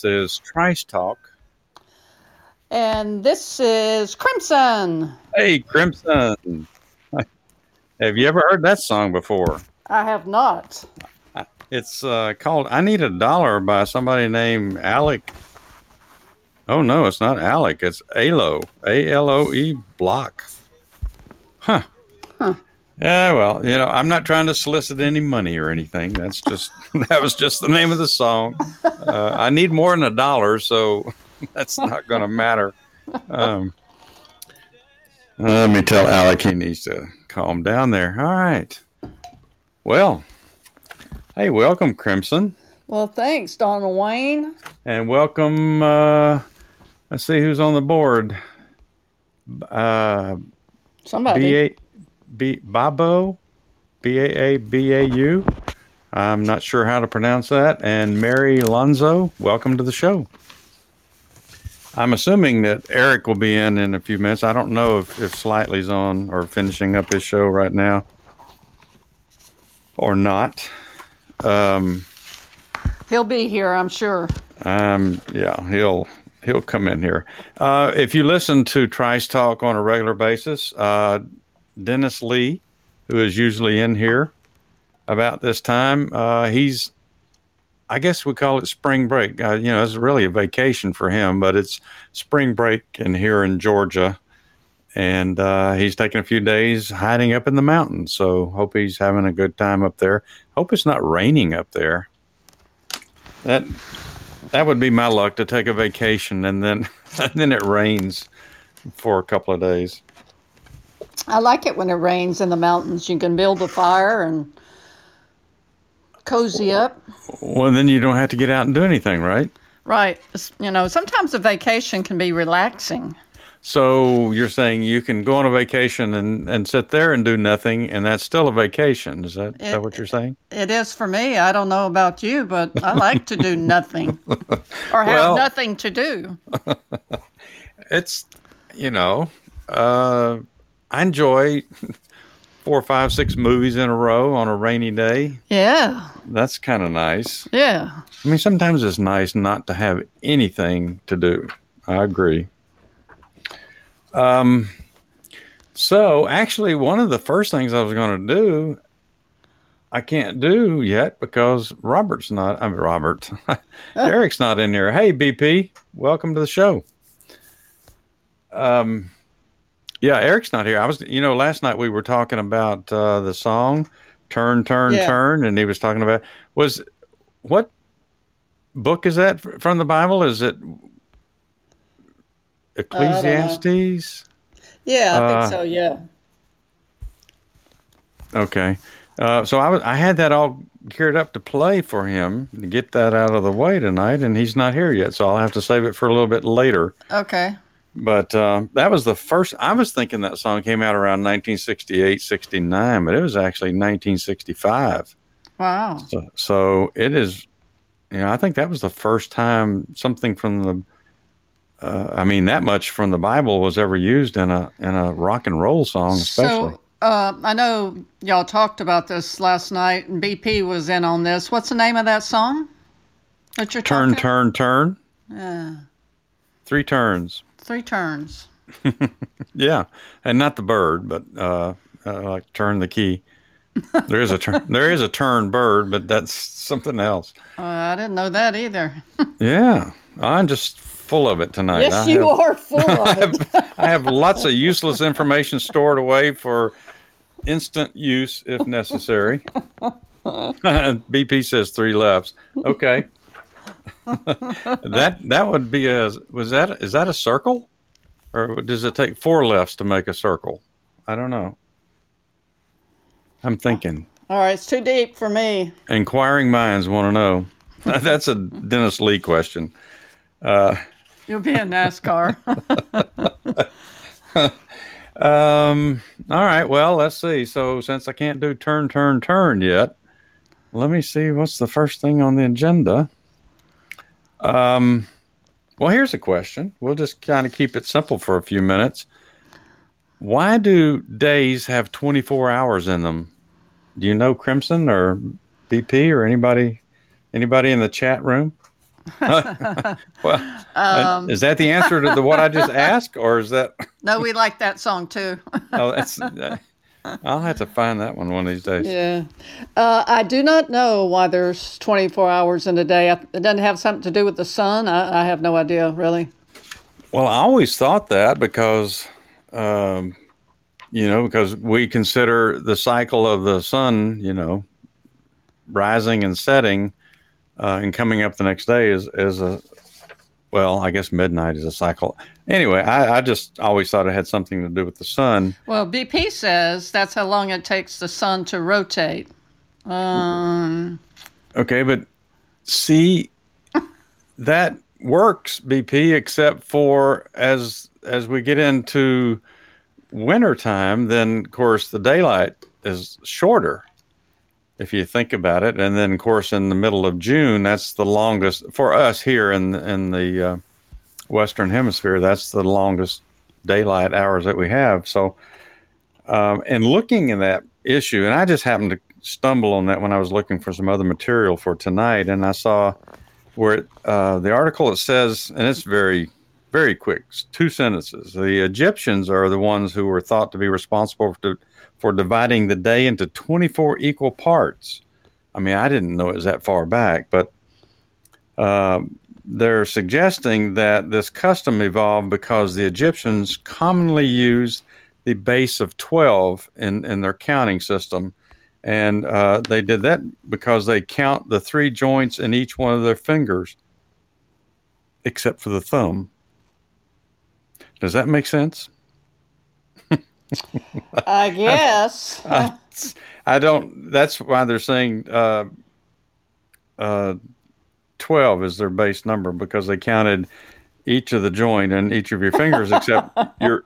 this is Trice Talk. And this is Crimson. Hey, Crimson. Have you ever heard that song before? I have not. It's uh, called I Need a Dollar by somebody named Alec. Oh, no, it's not Alec. It's Alo. A L O E Block. Huh. Yeah, well, you know, I'm not trying to solicit any money or anything. That's just, that was just the name of the song. Uh, I need more than a dollar, so that's not going to matter. Um, let me tell Alec he needs to calm down there. All right. Well, hey, welcome, Crimson. Well, thanks, Donald Wayne. And welcome, uh, let's see who's on the board. Uh, Somebody. B A B Babo, B A A B A U. I'm not sure how to pronounce that. And Mary Lonzo, welcome to the show. I'm assuming that Eric will be in in a few minutes. I don't know if, if Slightly's on or finishing up his show right now or not. Um, He'll be here, I'm sure. um, yeah, he'll he'll come in here. Uh, if you listen to Trice Talk on a regular basis, uh, Dennis Lee, who is usually in here about this time, uh, he's I guess we call it spring break. Uh, you know, it's really a vacation for him, but it's spring break in here in Georgia, and uh, he's taking a few days hiding up in the mountains. So hope he's having a good time up there. Hope it's not raining up there. That that would be my luck to take a vacation and then and then it rains for a couple of days. I like it when it rains in the mountains. You can build a fire and cozy up. Well, then you don't have to get out and do anything, right? Right. You know, sometimes a vacation can be relaxing. So you're saying you can go on a vacation and, and sit there and do nothing, and that's still a vacation. Is that, that, is that what you're saying? It is for me. I don't know about you, but I like to do nothing or have Well- nothing to do. It's, you know, uh, I enjoy four, five, six movies in a row on a rainy day. Yeah. That's kind of nice. Yeah. I mean, sometimes it's nice not to have anything to do. I agree. Um, so actually, one of the first things I was going to do, I can't do yet because Robert's not. I mean, Robert, Eric's not in here. Hey, BP, welcome to the show. Um, yeah, Eric's not here. I was, you know, last night we were talking about uh, the song "Turn, Turn, Yeah. Turn," and he was talking about was what book is that from the Bible? Is it Ecclesiastes? Yeah, I Uh, think so. Yeah. Okay. Uh, so I was I had that all geared up to play for him to get that out of the way tonight, and he's not here yet, so I'll have to save it for a little bit later. Okay. But uh, that was the first. I was thinking that song came out around 1968, 69, but it was actually 1965. Wow. So, so it is. You know, I think that was the first time something from the. Uh, I mean, that much from the Bible was ever used in a in a rock and roll song, especially. So uh, I know y'all talked about this last night, and BP was in on this. What's the name of that song that you're Turn, talking? turn, turn. Yeah, Three turns. Three turns. Yeah, and not the bird, but uh, uh, like turn the key. There is a turn. there is a turn bird, but that's something else. Uh, I didn't know that either. Yeah, I'm just full of it tonight. yes, I you have, are full of it. I have lots of useless information stored away for instant use if necessary. BP says three lefts. Okay. that that would be a was that is that a circle? Or does it take four lefts to make a circle? I don't know. I'm thinking. All right, it's too deep for me. Inquiring minds want to know. That's a Dennis Lee question. You'll be in NASCAR. Um. All right. Well, let's see. So since I can't do turn, turn, turn yet, let me see what's the first thing on the agenda. Um. Well, here's a question. We'll just kind of keep it simple for a few minutes. Why do days have 24 hours in them? Do you know Crimson or BP or anybody anybody in the chat room? well, uh, is that the answer to the what I just asked, or is that? no, we like that song too. Oh, that's. Uh, I'll have to find that one one of these days. yeah. Uh, I do not know why there's 24 hours in a day. It doesn't have something to do with the sun. I, I have no idea, really. Well, I always thought that because, um, you know, because we consider the cycle of the sun, you know, rising and setting, uh, and coming up the next day is is a, well, I guess midnight is a cycle. Anyway, I, I just always thought it had something to do with the sun. Well, BP says that's how long it takes the sun to rotate. Um, Okay, but see, that works, BP, except for as as we get into winter time, then of course the daylight is shorter. If you think about it, and then of course in the middle of June, that's the longest for us here in in the uh, Western Hemisphere. That's the longest daylight hours that we have. So, um, and looking in that issue, and I just happened to stumble on that when I was looking for some other material for tonight, and I saw where it, uh, the article it says, and it's very, very quick, two sentences. The Egyptians are the ones who were thought to be responsible for, for dividing the day into 24 equal parts. I mean, I didn't know it was that far back, but um, they're suggesting that this custom evolved because the Egyptians commonly used the base of 12 in, in their counting system. And uh, they did that because they count the three joints in each one of their fingers, except for the thumb. Does that make sense? I guess. I, I don't. That's why they're saying uh, uh, twelve is their base number because they counted each of the joint and each of your fingers except your.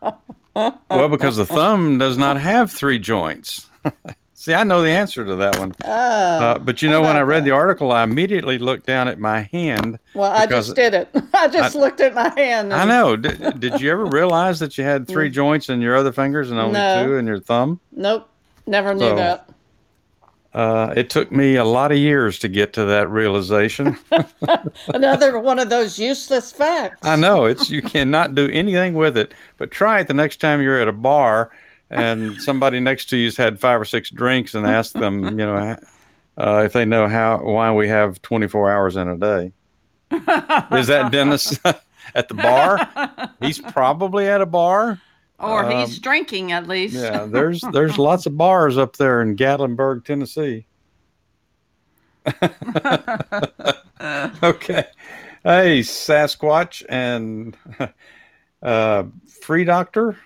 Well, because the thumb does not have three joints. See, I know the answer to that one. Oh, Uh, but you know, when I read the article, I immediately looked down at my hand. well, I just did it. I just looked at my hand. I know. Did, did you ever realize that you had three joints in your other fingers and only No. two in your thumb? Nope, never knew So- that. Uh, it took me a lot of years to get to that realization. Another one of those useless facts. I know it's you cannot do anything with it, but try it the next time you're at a bar and somebody next to you's had five or six drinks and ask them, you know, uh, if they know how why we have 24 hours in a day. Is that Dennis at the bar? He's probably at a bar. Or he's drinking at least. Um, Yeah, there's there's lots of bars up there in Gatlinburg, Tennessee. okay. Hey, Sasquatch and uh, Free Doctor.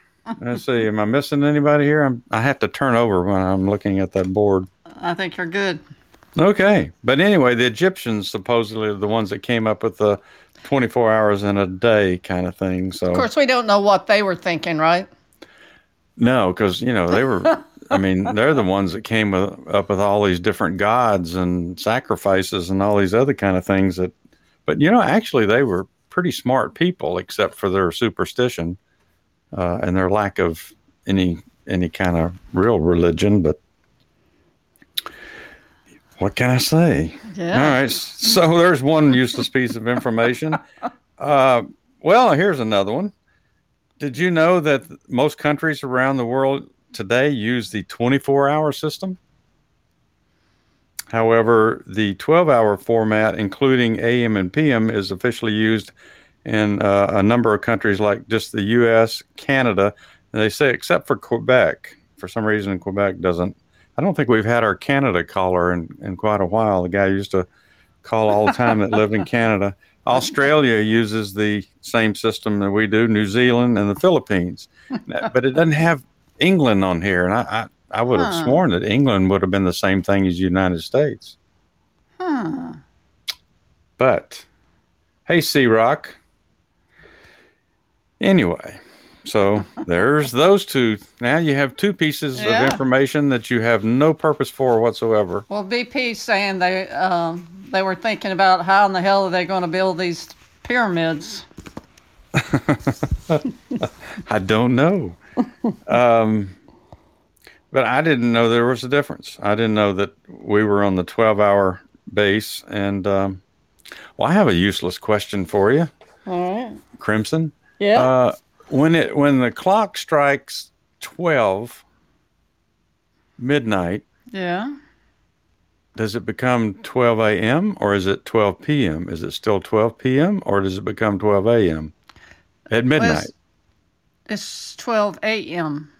Let's see. Am I missing anybody here? I'm, I have to turn over when I'm looking at that board. I think you're good. Okay. But anyway, the Egyptians supposedly are the ones that came up with the 24 hours in a day kind of thing. So Of course, we don't know what they were thinking, right? No, because you know they were. I mean, they're the ones that came with, up with all these different gods and sacrifices and all these other kind of things. That, but you know, actually, they were pretty smart people, except for their superstition uh, and their lack of any any kind of real religion, but what can I say? Yeah. All right. So there's one useless piece of information. Uh, well, here's another one. Did you know that most countries around the world today use the 24 hour system? However, the 12 hour format, including AM and PM, is officially used in uh, a number of countries like just the US, Canada. And they say, except for Quebec. For some reason, Quebec doesn't. I don't think we've had our Canada caller in, in quite a while. The guy used to call all the time that lived in Canada. Australia uses the same system that we do, New Zealand and the Philippines. but it doesn't have England on here. And I, I, I would have Huh. sworn that England would have been the same thing as the United States. Huh. But hey, Sea Rock. Anyway, so there's those two. Now you have two pieces Yeah. of information that you have no purpose for whatsoever. Well, BP's saying they um, they were thinking about how in the hell are they going to build these pyramids? I don't know. um, but I didn't know there was a difference. I didn't know that we were on the 12 hour base. And, um, well, I have a useless question for you, All right. Crimson. Yeah. Uh, when it when the clock strikes 12 midnight, yeah. does it become 12 a.m. or is it 12 p.m.? Is it still 12 p.m. or does it become 12 a.m. at midnight? It's 12 a.m.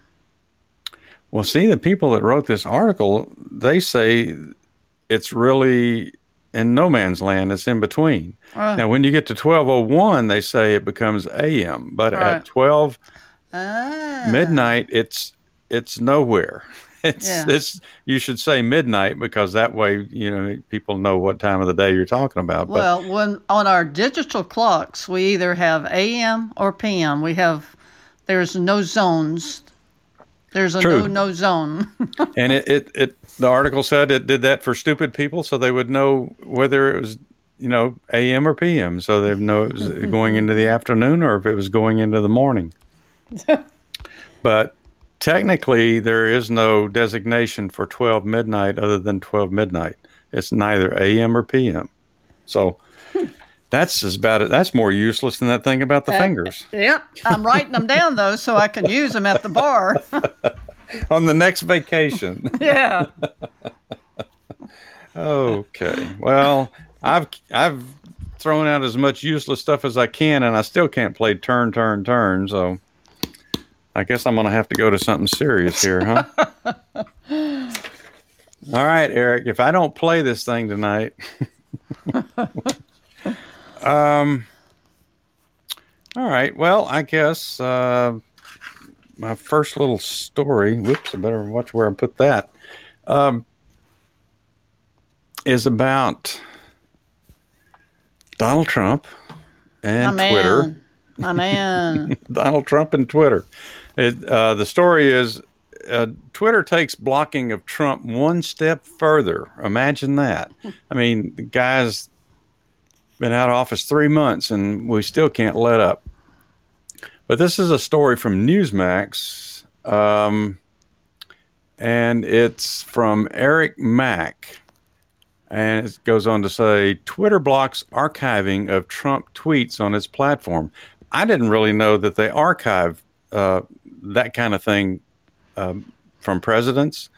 Well, see, the people that wrote this article, they say it's really in no man's land. It's in between. Uh, Now, when you get to 1201, they say it becomes AM, but Right. at 12 ah. midnight, it's it's nowhere. It's Yeah. it's you should say midnight because that way you know people know what time of the day you're talking about. But Well, when on our digital clocks, we either have AM or PM. We have there's no zones. There's a True. no no zone. and it, it it the article said it did that for stupid people so they would know whether it was you know am or pm so they'd know it was going into the afternoon or if it was going into the morning. But technically there is no designation for 12 midnight other than 12 midnight. It's neither am or pm so that's as about it that's more useless than that thing about the Uh, fingers. Yep, I'm writing them down though, so I can use them at the bar. on the next vacation yeah. Okay. Well, I've I've thrown out as much useless stuff as I can, and I still can't play turn, turn, turn. So I guess I'm gonna have to go to something serious here, huh? All right, Eric. If I don't play this thing tonight, um. All right. Well, I guess uh, my first little story. Whoops! I better watch where I put that. Um, is about Donald Trump and My Twitter. man. My man. Donald Trump and Twitter. It, uh, the story is uh, Twitter takes blocking of Trump one step further. Imagine that. I mean, the guy's been out of office three months and we still can't let up. But this is a story from Newsmax, um, and it's from Eric Mack. And it goes on to say Twitter blocks archiving of Trump tweets on its platform. I didn't really know that they archive uh, that kind of thing um, from presidents.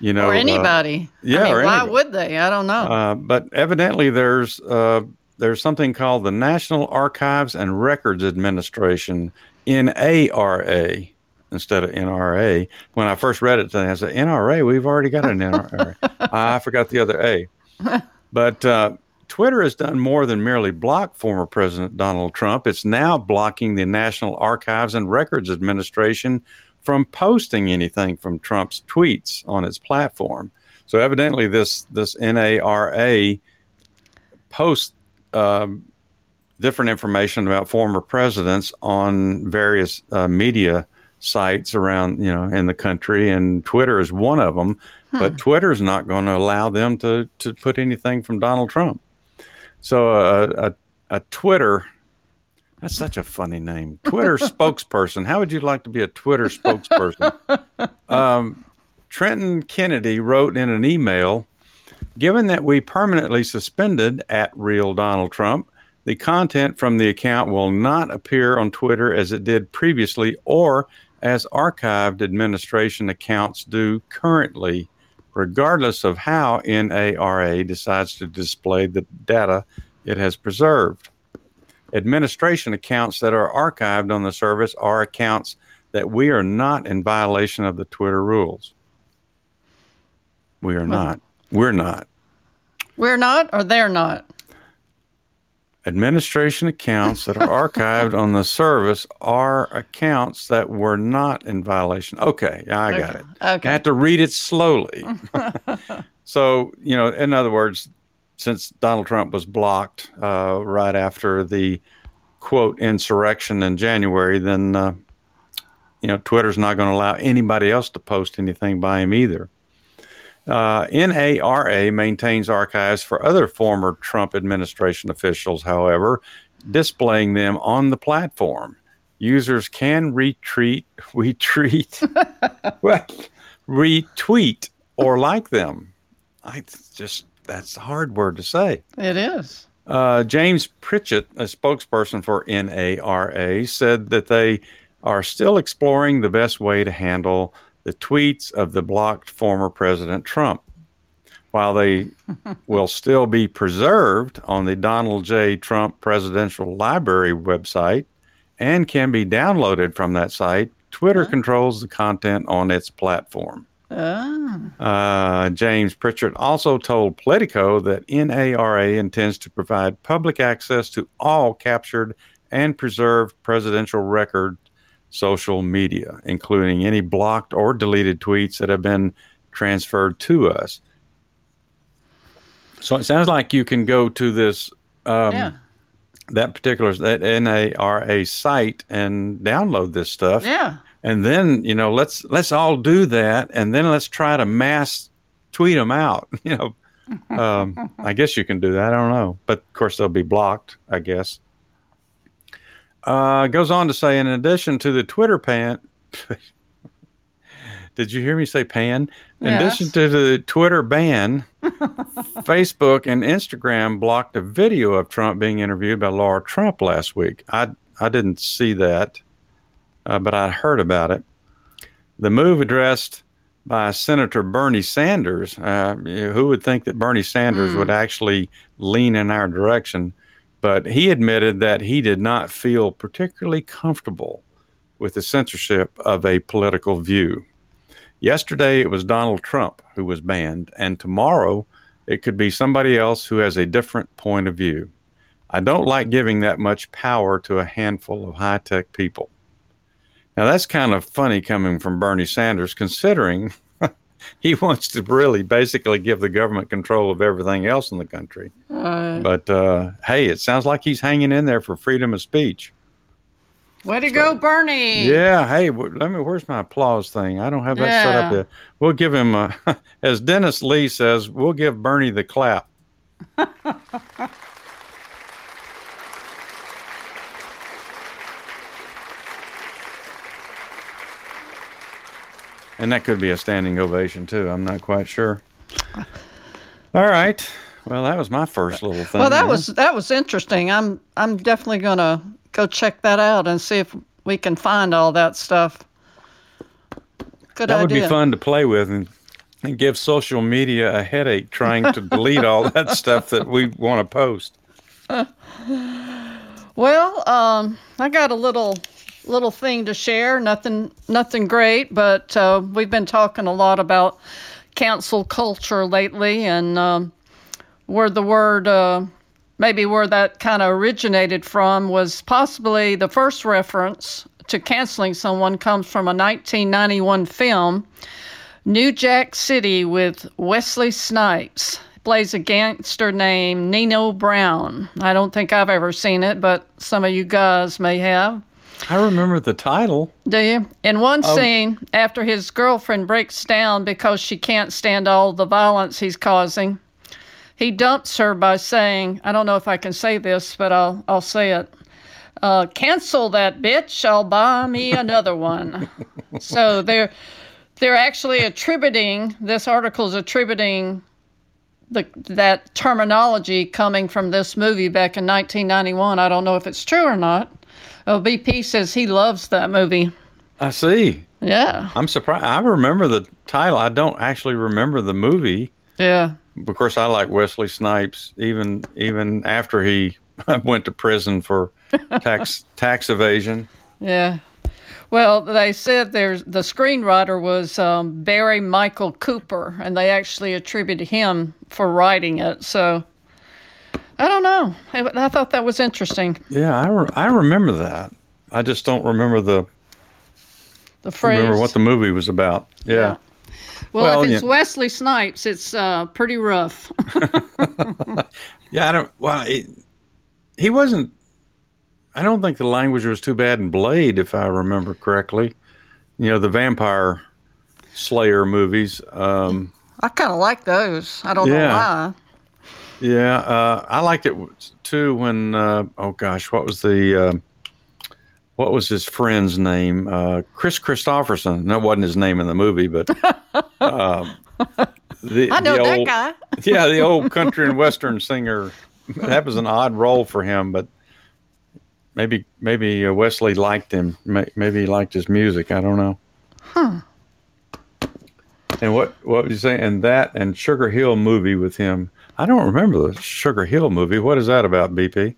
You know, or uh, anybody. yeah, I mean, why anybody. would they? I don't know. uh, but evidently, there's uh, there's something called the National Archives and Records Administration (NARA) instead of NRA. When I first read it, today, I said NRA. We've already got an NRA. I forgot the other A. But uh, Twitter has done more than merely block former President Donald Trump. It's now blocking the National Archives and Records Administration from posting anything from Trump's tweets on its platform. So evidently, this this NARA post um, different information about former presidents on various uh, media sites around you know in the country, and Twitter is one of them. But Twitter is not going to allow them to to put anything from Donald Trump. So uh, a a Twitter That's such a funny name. Twitter spokesperson. How would you like to be a Twitter spokesperson? Um, Trenton Kennedy wrote in an email Given that we permanently suspended at real Donald Trump, the content from the account will not appear on Twitter as it did previously or as archived administration accounts do currently, regardless of how NARA decides to display the data it has preserved. Administration accounts that are archived on the service are accounts that we are not in violation of the Twitter rules. We are not. We're not. We're not, or they're not. Administration accounts that are archived on the service are accounts that were not in violation. Okay, I got it. Okay. I have to read it slowly. so, you know, in other words, since Donald Trump was blocked uh, right after the quote insurrection in January, then, uh, you know, Twitter's not going to allow anybody else to post anything by him either. Uh, NARA maintains archives for other former Trump administration officials, however, displaying them on the platform. Users can retreat, retreat, well, retweet or like them. I just, that's a hard word to say. It is. Uh, James Pritchett, a spokesperson for NARA, said that they are still exploring the best way to handle the tweets of the blocked former President Trump. While they will still be preserved on the Donald J. Trump Presidential Library website and can be downloaded from that site, Twitter controls the content on its platform. Ah, Uh, James Pritchard also told Politico that NARA intends to provide public access to all captured and preserved presidential record social media, including any blocked or deleted tweets that have been transferred to us. So it sounds like you can go to this um, yeah. that particular that NARA site and download this stuff Yeah. and then you know let's let's all do that and then let's try to mass tweet them out you know um, i guess you can do that i don't know but of course they'll be blocked i guess uh, goes on to say in addition to the twitter pan did you hear me say pan in Yes. addition to the twitter ban facebook and instagram blocked a video of trump being interviewed by laura trump last week i i didn't see that uh, but I heard about it. The move addressed by Senator Bernie Sanders. Uh, who would think that Bernie Sanders would actually lean in our direction? But he admitted that he did not feel particularly comfortable with the censorship of a political view. Yesterday, it was Donald Trump who was banned, and tomorrow, it could be somebody else who has a different point of view. I don't like giving that much power to a handful of high tech people. Now that's kind of funny coming from Bernie Sanders, considering he wants to really basically give the government control of everything else in the country. Uh, But uh, hey, it sounds like he's hanging in there for freedom of speech. way to go, Bernie. Yeah. Hey, let me. Where's my applause thing? I don't have that set up yet. We'll give him, a, as Dennis Lee says, we'll give Bernie the clap. And that could be a standing ovation too. I'm not quite sure. All right. Well, that was my first little thing. Well, that was that was interesting. I'm I'm definitely gonna go check that out and see if we can find all that stuff. Good that would be fun to play with and, and give social media a headache trying to delete all that stuff that we want to post. Well, um, I got a little little thing to share. Nothing nothing great, but uh, we've been talking a lot about cancel culture lately, and um, where the word uh, maybe where that kind of originated from was possibly the first reference to canceling someone comes from a 1991 film, New Jack City with Wesley Snipes. Plays a gangster named Nino Brown. I don't think I've ever seen it, but some of you guys may have. I remember the title. Do you? In one Um, scene, after his girlfriend breaks down because she can't stand all the violence he's causing, he dumps her by saying, I don't know if I can say this, but I'll, I'll say it. uh, cancel that bitch. I'll buy me another one. so they're they're actually attributing this article is attributing the that terminology coming from this movie back in 1991. I don't know if it's true or not. Oh, BP says he loves that movie. I see. Yeah, I'm surprised. I remember the title. I don't actually remember the movie. yeah, Of course, I like Wesley Snipes, even even after he went to prison for tax tax evasion. yeah. Well, they said there's the screenwriter was um, Barry Michael Cooper, and they actually attributed him for writing it. So I don't know. I, I thought that was interesting. Yeah, I, re- I remember that. I just don't remember the The phrase. remember what the movie was about. Yeah. well, well, if it's yeah. Wesley Snipes, it's uh, pretty rough. Yeah, I don't. Well, it, he wasn't. I don't think the language was too bad in Blade, if I remember correctly. You know, the vampire slayer movies. Um, I kind of like those. I don't know why. Yeah, uh, I liked it too when. Uh, oh gosh, what was the? Uh, what was his friend's name? Uh, Kris Kristofferson. That wasn't his name in the movie, but. Um, the, I know that old- guy. yeah, the old country and western singer. That was an odd role for him, but maybe maybe uh, Wesley liked him. Maybe he liked his music. I don't know. Huh. And what what was you saying? And that and Sugar Hill movie with him. I don't remember the Sugar Hill movie. What is that about, BP?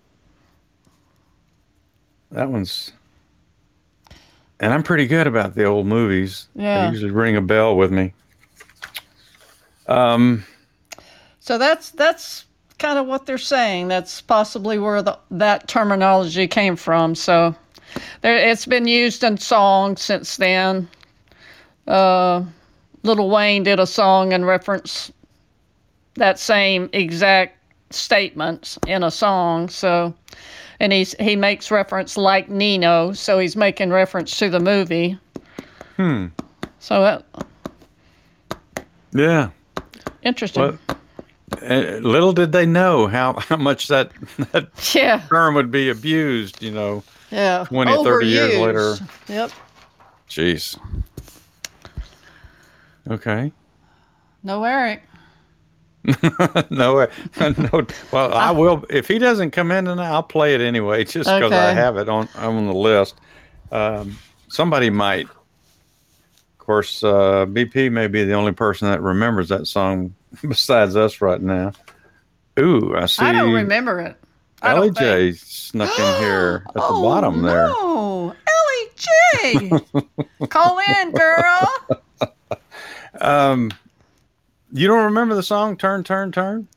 That one's. And I'm pretty good about the old movies. Yeah. They usually ring a bell with me. Um. So that's that's kind of what they're saying. That's possibly where the, that terminology came from. So there, it's been used in songs since then. Uh, Little Wayne did a song and reference that same exact statements in a song. So, and he's he makes reference like Nino. So he's making reference to the movie. Hmm. So that Yeah. interesting. Well, uh, little did they know how, how much that, that yeah, term would be abused, you know. yeah. 20, 30 years later. Yep. Jeez. Okay. No, Eric. no, no. Well, I will. If he doesn't come in tonight, I'll play it anyway, just because I have it on on the list. Um, somebody might. Of course, uh, BP may be the only person that remembers that song besides us right now. Ooh, I see. I don't remember it. Ellie Jay think. snuck in here at the Oh, bottom there. No, Ellie Jay. Call in, girl. Um, you don't remember the song "Turn, Turn, Turn"?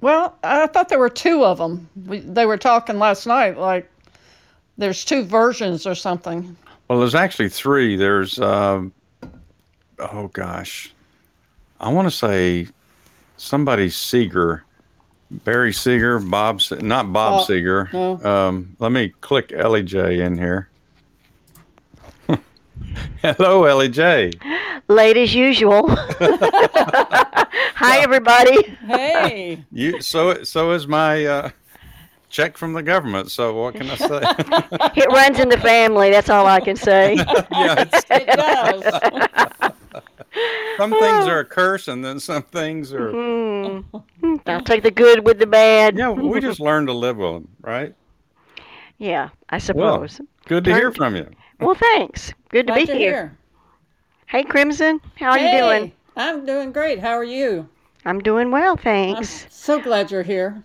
Well, I thought there were two of them. We, they were talking last night, like there's two versions or something. Well, there's actually three. There's, um, oh gosh, I want to say somebody Seeger, Barry Seeger, Bob, Se- not Bob Oh, Seeger. no. Um, let me click Ellie Jay in here. Hello, Ellie Jay. late as usual. Hi, everybody. Hey, You so so is my uh, check from the government. So what can I say? It runs in the family. That's all I can say. yeah, it's, it does. some things are a curse, and then some things are. Hmm. I'll take the good with the bad. Yeah, we just learn to live with them, right? Yeah, I suppose. Well, Good to hear from you. Well, thanks. Good to Glad be to here. hear. Hey, Crimson. How are you Hey, doing? I'm doing great. How are you? I'm doing well, thanks. I'm thanks. so glad you're here.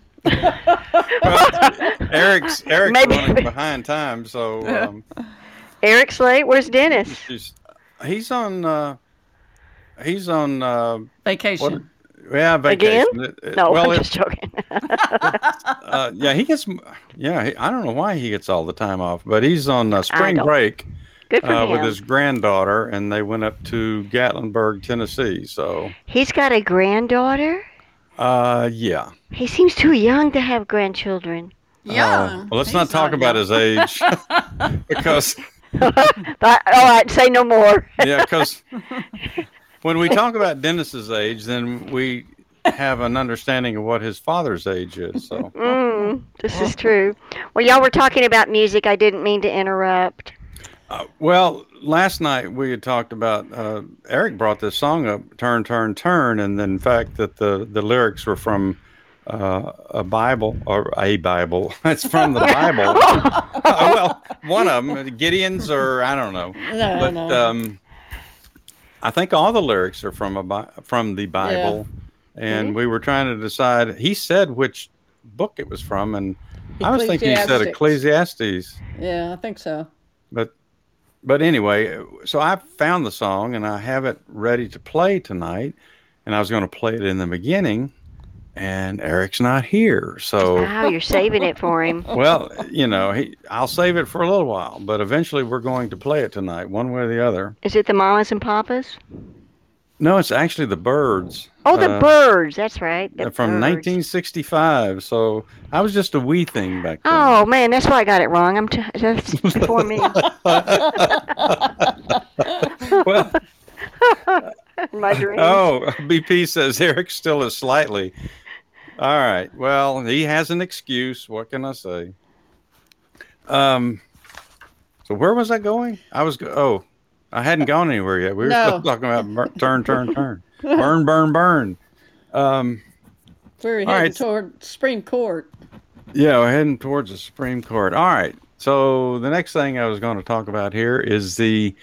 Eric's Eric's Maybe- running behind time, so um, Eric Slate, where's Dennis? he's on uh, he's on uh, Vacation. Yeah vacation. It- it- No, well, I'm just joking. uh, yeah, he gets yeah. He, I don't know why he gets all the time off, but he's on uh, spring break Good for uh, him. with his granddaughter, and they went up to Gatlinburg, Tennessee. So He's got a granddaughter. uh, yeah. He seems too young to have grandchildren. Yeah. Uh, well, let's not talk about his age because But, all right, say no more. yeah, because when we talk about Dennis's age, then we have an understanding of what his father's age is. So Mm, this is true. Well, y'all were talking about music. I didn't mean to interrupt. Uh, well, last night we had talked about uh, Eric brought this song up, "Turn, Turn, Turn," and in fact that the the lyrics were from uh, a Bible or a Bible. it's from the Bible. Uh, well, one of them, Gideon's, or I don't know, No, but no. um, I think all the lyrics are from a Bi- from the Bible, and mm-hmm. we were trying to decide. He said which book it was from, and I was thinking he said Ecclesiastes. Yeah, I think so. But but anyway, so I found the song and I have it ready to play tonight, and I was going to play it in the beginning, and Eric's not here, so Wow, you're saving it for him. well, you know, he, I'll save it for a little while, but eventually we're going to play it tonight, one way or the other. Is it the mamas and papas? No, it's actually the Byrds. Oh, the uh, birds. That's right. The from birds. 1965. So I was just a wee thing back then. Oh man, that's why I got it wrong. I'm t- that's before me. well, My dream. Oh, BP says Eric still is slightly. All right. Well, he has an excuse. What can I say? Um. So where was I going? I was. Go- oh, I hadn't gone anywhere yet. We were No. still talking about bur- turn, turn, turn, burn, burn, burn. Um. We're heading right. toward Supreme Court. Yeah, we're heading towards the Supreme Court. All right. So the next thing I was going to talk about here is the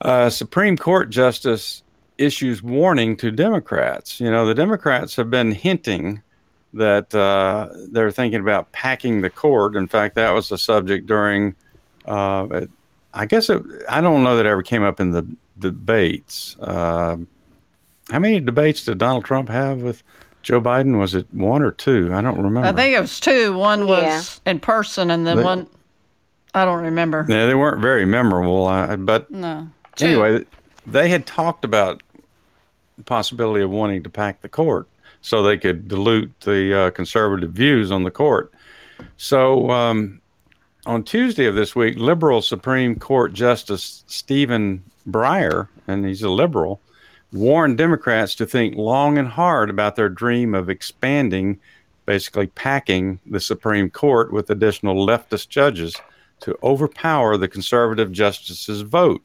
uh, Supreme Court justice issues warning to Democrats. You know, the Democrats have been hinting that uh, they're thinking about packing the court. In fact, that was the subject during. Uh, it- I guess it, I don't know that it ever came up in the debates. Um how many debates did Donald Trump have with Joe Biden? Was it one or two? I don't remember. I think it was two. One was Yeah. in person, and then They- one, I don't remember. Yeah, they weren't very memorable. Uh, but No. Two. anyway, they had talked about the possibility of wanting to pack the court so they could dilute the uh, conservative views on the court. So um, on Tuesday of this week, liberal Supreme Court Justice Stephen Breyer, and he's a liberal, warned Democrats to think long and hard about their dream of expanding, basically packing the Supreme Court with additional leftist judges to overpower the conservative justices' vote.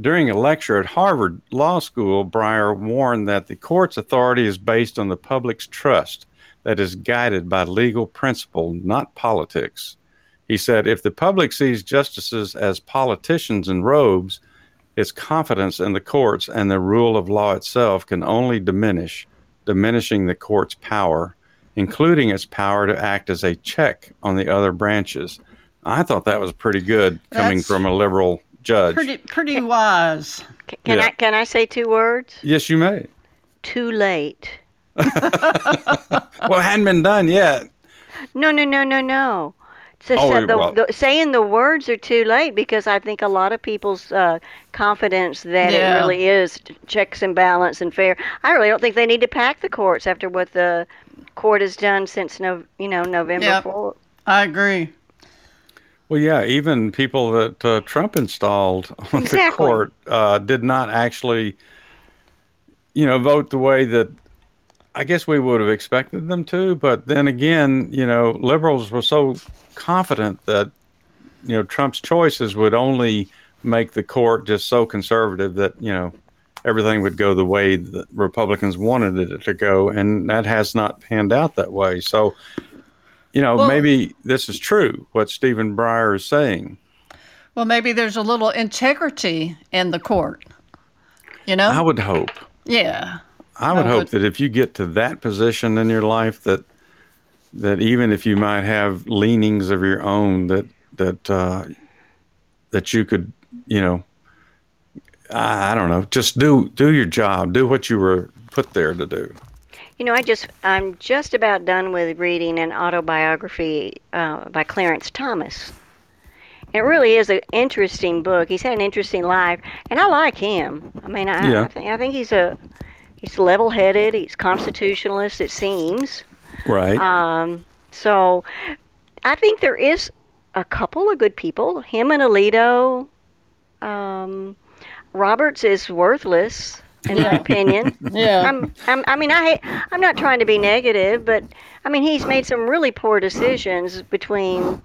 During a lecture at Harvard Law School, Breyer warned that the court's authority is based on the public's trust that is guided by legal principle, not politics. He said, if the public sees justices as politicians in robes, its confidence in the courts and the rule of law itself can only diminish, diminishing the court's power, including its power to act as a check on the other branches. I thought that was pretty good coming That's from a liberal judge. Pretty, pretty wise. C- Can Yeah. I can I say two words? Yes, you may. Too late. Well, it hadn't been done yet. No, no, no, no, no. So, Oh, so the, well- the, saying the words are too late because I think a lot of people's uh, confidence that Yeah. it really is checks and balance and fair. I really don't think they need to pack the courts after what the court has done since no, you know, November Yep. 4th. I agree. Well, yeah, even people that uh, Trump installed on the court uh, did not actually, you know, vote the way that I guess we would have expected them to. But then again, you know, liberals were so confident that, you know, Trump's choices would only make the court just so conservative that, you know, everything would go the way that Republicans wanted it to go. And that has not panned out that way. So, you know, Well- maybe this is true, what Stephen Breyer is saying. Well, maybe there's a little integrity in the court. You know? I would hope. yeah. I would I hope would- that if you get to that position in your life, that that even if you might have leanings of your own, that that uh, that you could, you know, I, I don't know, just do do your job, do what you were put there to do. You know, I just I'm just about done with reading an autobiography uh, by Clarence Thomas. It really is an interesting book. He's had an interesting life, and I like him. I mean, I, Yeah. I, think, I think he's a he's level-headed. He's constitutionalist, it seems. Right. Um, so, I think there is a couple of good people. Him and Alito. Um, Roberts is worthless. In my opinion. Yeah. I'm, I'm, I mean, I, I'm not trying to be negative, but I mean, he's made some really poor decisions between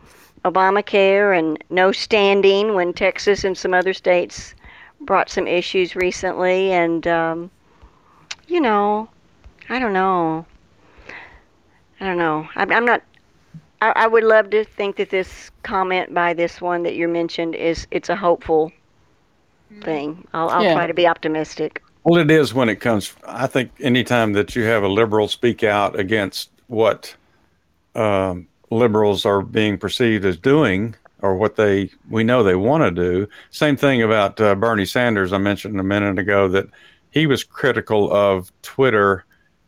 Obamacare and no standing when Texas and some other states brought some issues recently, and um, you know, I don't know. I don't know. I'm, I'm not. I, I would love to think that this comment by this one that you mentioned is it's a hopeful thing. I'll, I'll Yeah. try to be optimistic. Well, it is when it comes. I think anytime that you have a liberal speak out against what um, liberals are being perceived as doing, or what they we know they want to do. Same thing about uh, Bernie Sanders. I mentioned a minute ago that he was critical of Twitter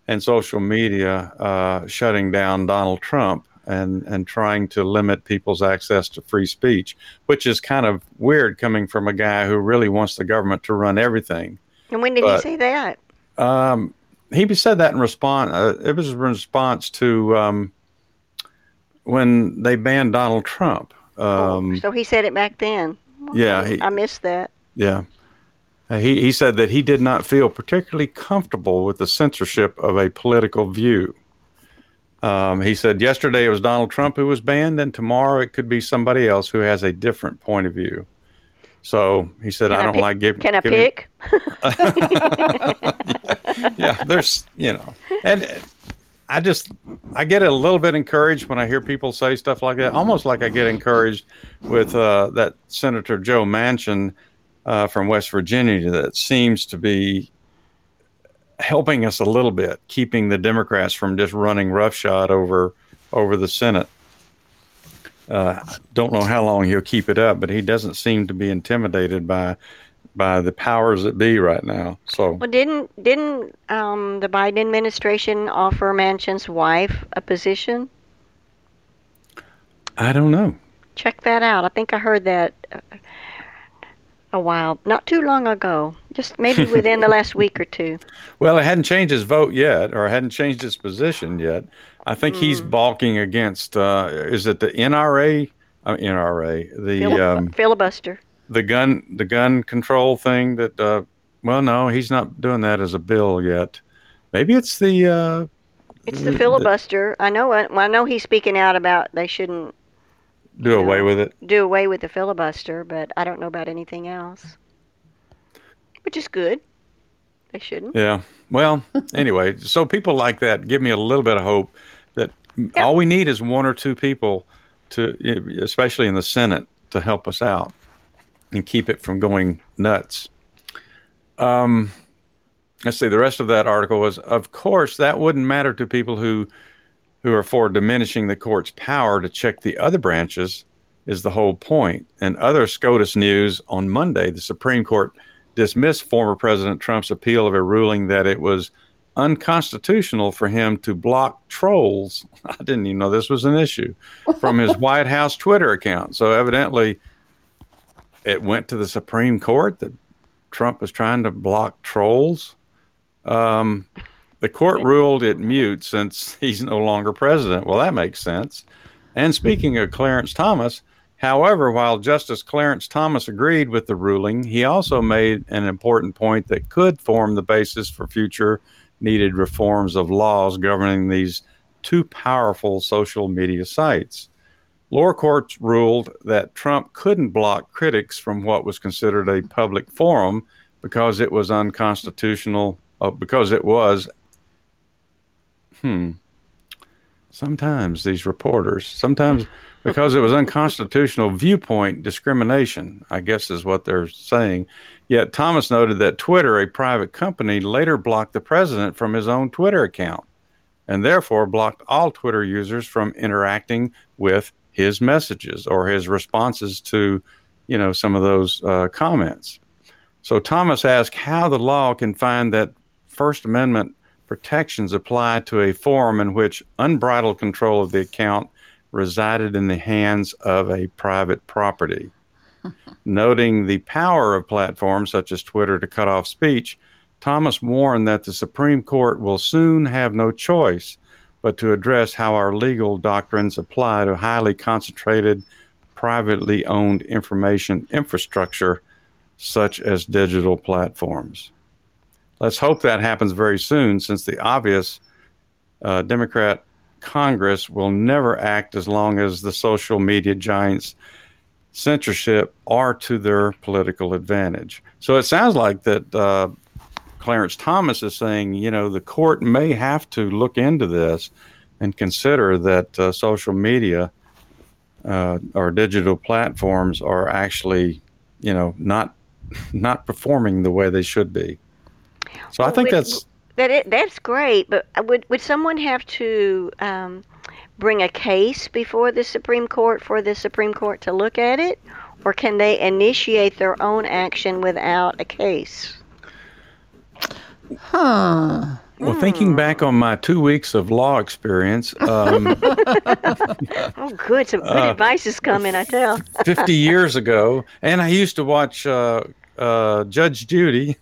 and social media uh, shutting down Donald Trump and and trying to limit people's access to free speech, which is kind of weird coming from a guy who really wants the government to run everything. And when did But- he say that? Um, he said that in response. Uh, it was in response to um, when they banned Donald Trump. Um, so he said it back then. yeah, he, I missed that. yeah. Uh, He he said that he did not feel particularly comfortable with the censorship of a political view. Um, he said yesterday it was Donald Trump who was banned, and tomorrow it could be somebody else who has a different point of view. So he said, Can "I don't pick- like giving." Can I giving- pick? yeah, there's, you know, and I just, I get a little bit encouraged when I hear people say stuff like that. Almost like I get encouraged with uh, that Senator Joe Manchin uh, from West Virginia that seems to be helping us a little bit, keeping the Democrats from just running roughshod over over the Senate. Uh, don't know how long he'll keep it up, but he doesn't seem to be intimidated by by the powers that be right now. So Well, didn't didn't um, the Biden administration offer Manchin's wife a position? I don't know. Check that out. I think I heard that uh, a while, not too long ago, just maybe within the last week or two. Well, it hadn't changed his vote yet, or hadn't changed his position yet. I think he's balking against. Uh, is it the NRA? Uh, NRA, the Filib- um, filibuster. the gun the gun control thing. That uh, well, no, he's not doing that as a bill yet. Maybe it's the. Uh, It's the filibuster. I know. Well, I know he's speaking out about they shouldn't do away with it. do away with the filibuster, but I don't know about anything else. Which is good. They shouldn't. Yeah. Well, anyway, so people like that give me a little bit of hope that all we need is one or two people to, especially in the Senate, to help us out and keep it from going nuts. Um, let's see. The rest of that article was, of course, that wouldn't matter to people who who are for diminishing the court's power to check the other branches. Is the whole point. And other SCOTUS news on Monday, the Supreme Court dismissed former President Trump's appeal of a ruling that it was unconstitutional for him to block trolls. I didn't even know this was an issue from his White House Twitter account. So evidently, it went to the Supreme Court that Trump was trying to block trolls. Um, the court ruled it mute since he's no longer president. Well, that makes sense. And speaking of Clarence Thomas, However, while Justice Clarence Thomas agreed with the ruling, he also made an important point that could form the basis for future needed reforms of laws governing these two powerful social media sites. Lower courts ruled that Trump couldn't block critics from what was considered a public forum because it was unconstitutional, uh, because it was, hmm, sometimes these reporters, sometimes because it was unconstitutional viewpoint discrimination, I guess is what they're saying. Yet Thomas noted that Twitter, a private company, later blocked the president from his own Twitter account and therefore blocked all Twitter users from interacting with his messages or his responses to, you know, some of those uh, comments. So Thomas asked how the law can find that First Amendment protections apply to a forum in which unbridled control of the account resided in the hands of a private property. Noting the power of platforms such as Twitter to cut off speech, Thomas warned that the Supreme Court will soon have no choice but to address how our legal doctrines apply to highly concentrated, privately owned information infrastructure such as digital platforms. let's hope that happens very soon, since the obvious uh, Democrat Congress will never act as long as the social media giants' censorship are to their political advantage. So it sounds like that uh, Clarence Thomas is saying, you know, the court may have to look into this and consider that uh, social media uh, or digital platforms are actually, you know, not not performing the way they should be. So I think that's that it, that's great, but would would someone have to um, bring a case before the Supreme Court for the Supreme Court to look at it, or can they initiate their own action without a case? Huh. Well, thinking back on my two weeks of law experience, um, Oh, good. Some good Uh, advice is coming, I tell. 50 years ago, and I used to watch uh, uh, Judge Judy.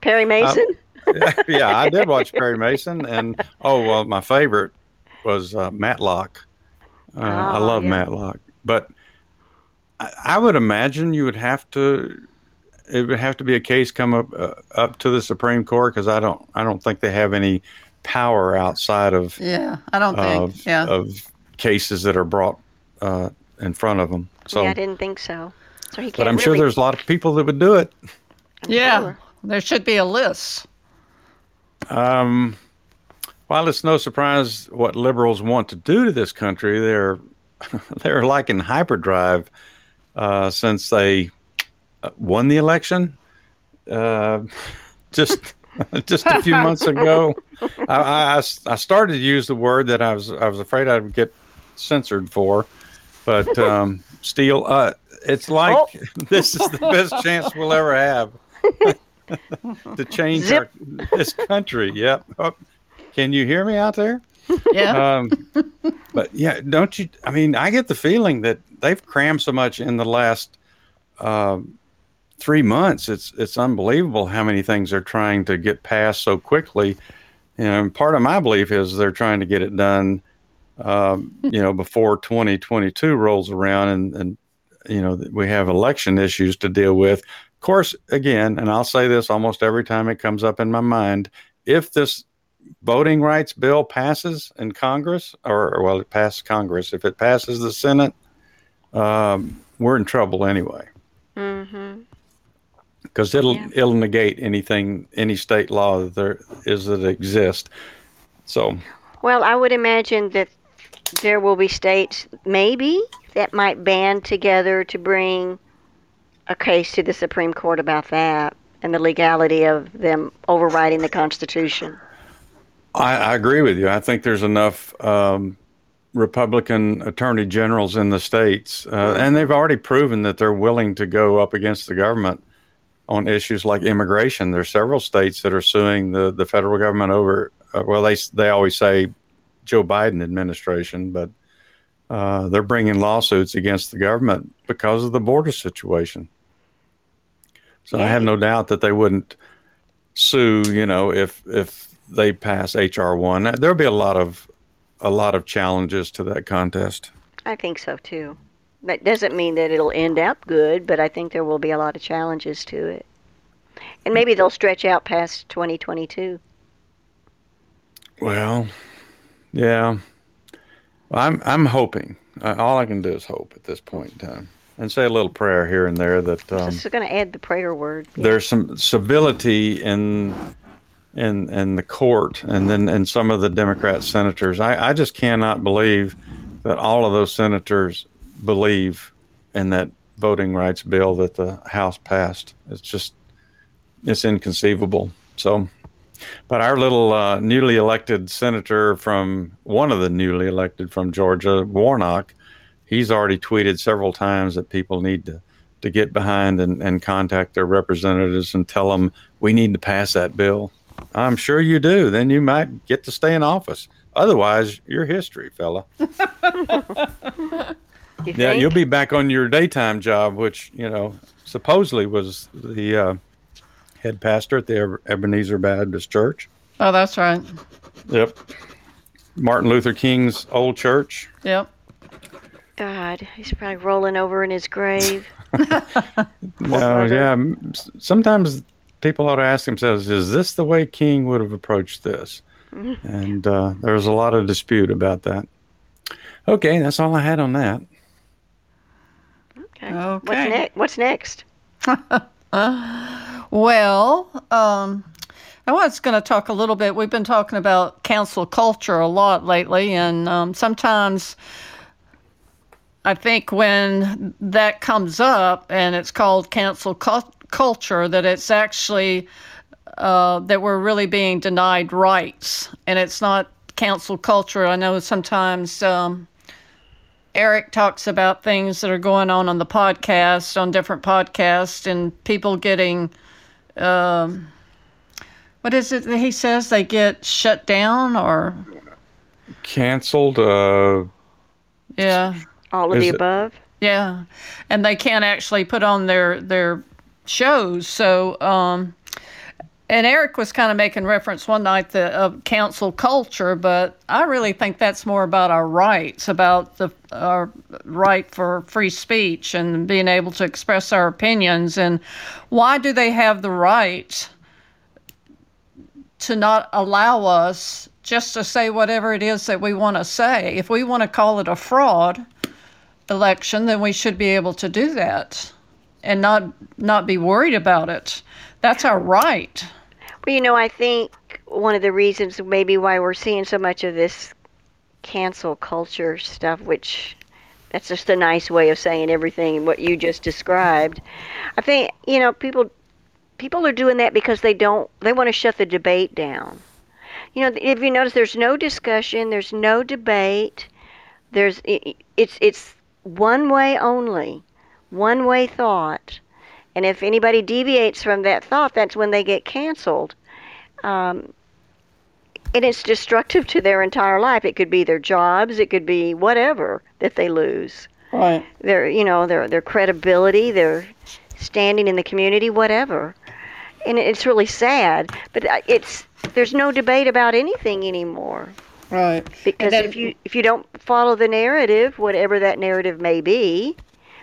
Perry Mason? yeah, I did watch Perry Mason, and oh well, my favorite was uh, Matlock. Uh, I Oh, love yeah. Matlock, but I, I would imagine you would have to. It would have to be a case come up uh, up to the Supreme Court because I don't I don't think they have any power outside of Yeah, I don't think. of, yeah. of cases that are brought uh, in front of them. So, yeah, I didn't think so. So he can't but I'm sure there's a lot of people that would do it. yeah. sure. There should be a list. Um, while it's no surprise what liberals want to do to this country, they're they're like in hyperdrive uh, since they uh, won the election. Uh, just just a few months ago, I, I, I started to use the word that I was I was afraid I would get censored for, but um, steal. Uh, it's like Oh. this is the best chance we'll ever have to change our, this country. Yep. Oh, can you hear me out there? Yeah. Um, but yeah, don't you? I mean, I get the feeling that they've crammed so much in the last um, three months. It's it's unbelievable how many things they're trying to get passed so quickly. And part of my belief is they're trying to get it done, um, you know, before 2022 rolls around, and and you know we have election issues to deal with. Of course, again, and I'll say this almost every time it comes up in my mind: if this voting rights bill passes in Congress, or, or well, it passed Congress. If it passes the Senate, um, we're in trouble anyway Mm-hmm. because it'll Yeah. it'll negate anything any state law that there is that exists. So Well, I would imagine that there will be states, maybe, that might band together to bring a case to the Supreme Court about that and the legality of them overriding the Constitution. I, I agree with you. I think there's enough um, Republican attorney generals in the states, uh, and they've already proven that they're willing to go up against the government on issues like immigration. There's several states that are suing the, the federal government over. Uh, well, they they always say Joe Biden administration, but uh, they're bringing lawsuits against the government because of the border situation. So I have no doubt that they wouldn't sue. You know, if if they pass HR one, there'll be a lot of a lot of challenges to that contest. I think so too. That doesn't mean that it'll end up good, but I think there will be a lot of challenges to it. And maybe they'll stretch out past 2022. Well, yeah, I'm I'm hoping. Uh, all I can do is hope at this point in time, and say a little prayer here and there that um, This is going to add the prayer word. there's some civility in in in the court and then and some of the Democrat senators. I, I just cannot believe that all of those senators believe in that voting rights bill that the House passed. It's just it's inconceivable. So but our little uh, newly elected senator from one of the newly elected from Georgia, Warnock, he's already tweeted several times that people need to, to get behind and, and contact their representatives and tell them we need to pass that bill. I'm sure you do. Then you might get to stay in office. Otherwise, you're history, fella. you yeah, you'll be back on your daytime job, which you know supposedly was the uh, head pastor at the Ebenezer Baptist Church. Oh, that's right. Yep. Martin Luther King's old church. Yep. God, he's probably rolling over in his grave. No, yeah. Sometimes people ought to ask themselves: Is this the way King would have approached this? And uh, there's a lot of dispute about that. Okay, that's all I had on that. Okay. Okay. What's, ne- what's next? Well, um, I was going to talk a little bit. We've been talking about cancel culture a lot lately, and um, sometimes I think when that comes up and it's called council cu- culture, that it's actually uh, that we're really being denied rights, and it's not cancel culture. I know sometimes. Um, Eric talks about things that are going on on the podcast, on different podcasts, and people getting, um, what is it that he says? They get shut down or, Canceled. Uh, yeah, All of the it- above? yeah, and they can't actually put on their their shows. So, um, and Eric was kind of making reference one night to of cancel culture, but I really think that's more about our rights, about the our right for free speech and being able to express our opinions. And why do they have the right to not allow us just to say whatever it is that we want to say? If we want to call it a fraud election, then we should be able to do that and not not be worried about it. That's our right. Well, you know, I think one of the reasons maybe why we're seeing so much of this cancel culture stuff, which that's just a nice way of saying everything what you just described. I think you know people people are doing that because they don't they want to shut the debate down. You know, if you notice, there's no discussion, there's no debate. There's i- it's it's one way only, one way thought. And if anybody deviates from that thought, that's when they get canceled. Um, and it's destructive to their entire life. It could be their jobs, it could be whatever that they lose. Right. Their, you know, their their credibility, their standing in the community, whatever. And it's really sad, but uh, it's there's no debate about anything anymore Right. because then- if you if you don't follow the narrative, whatever that narrative may be,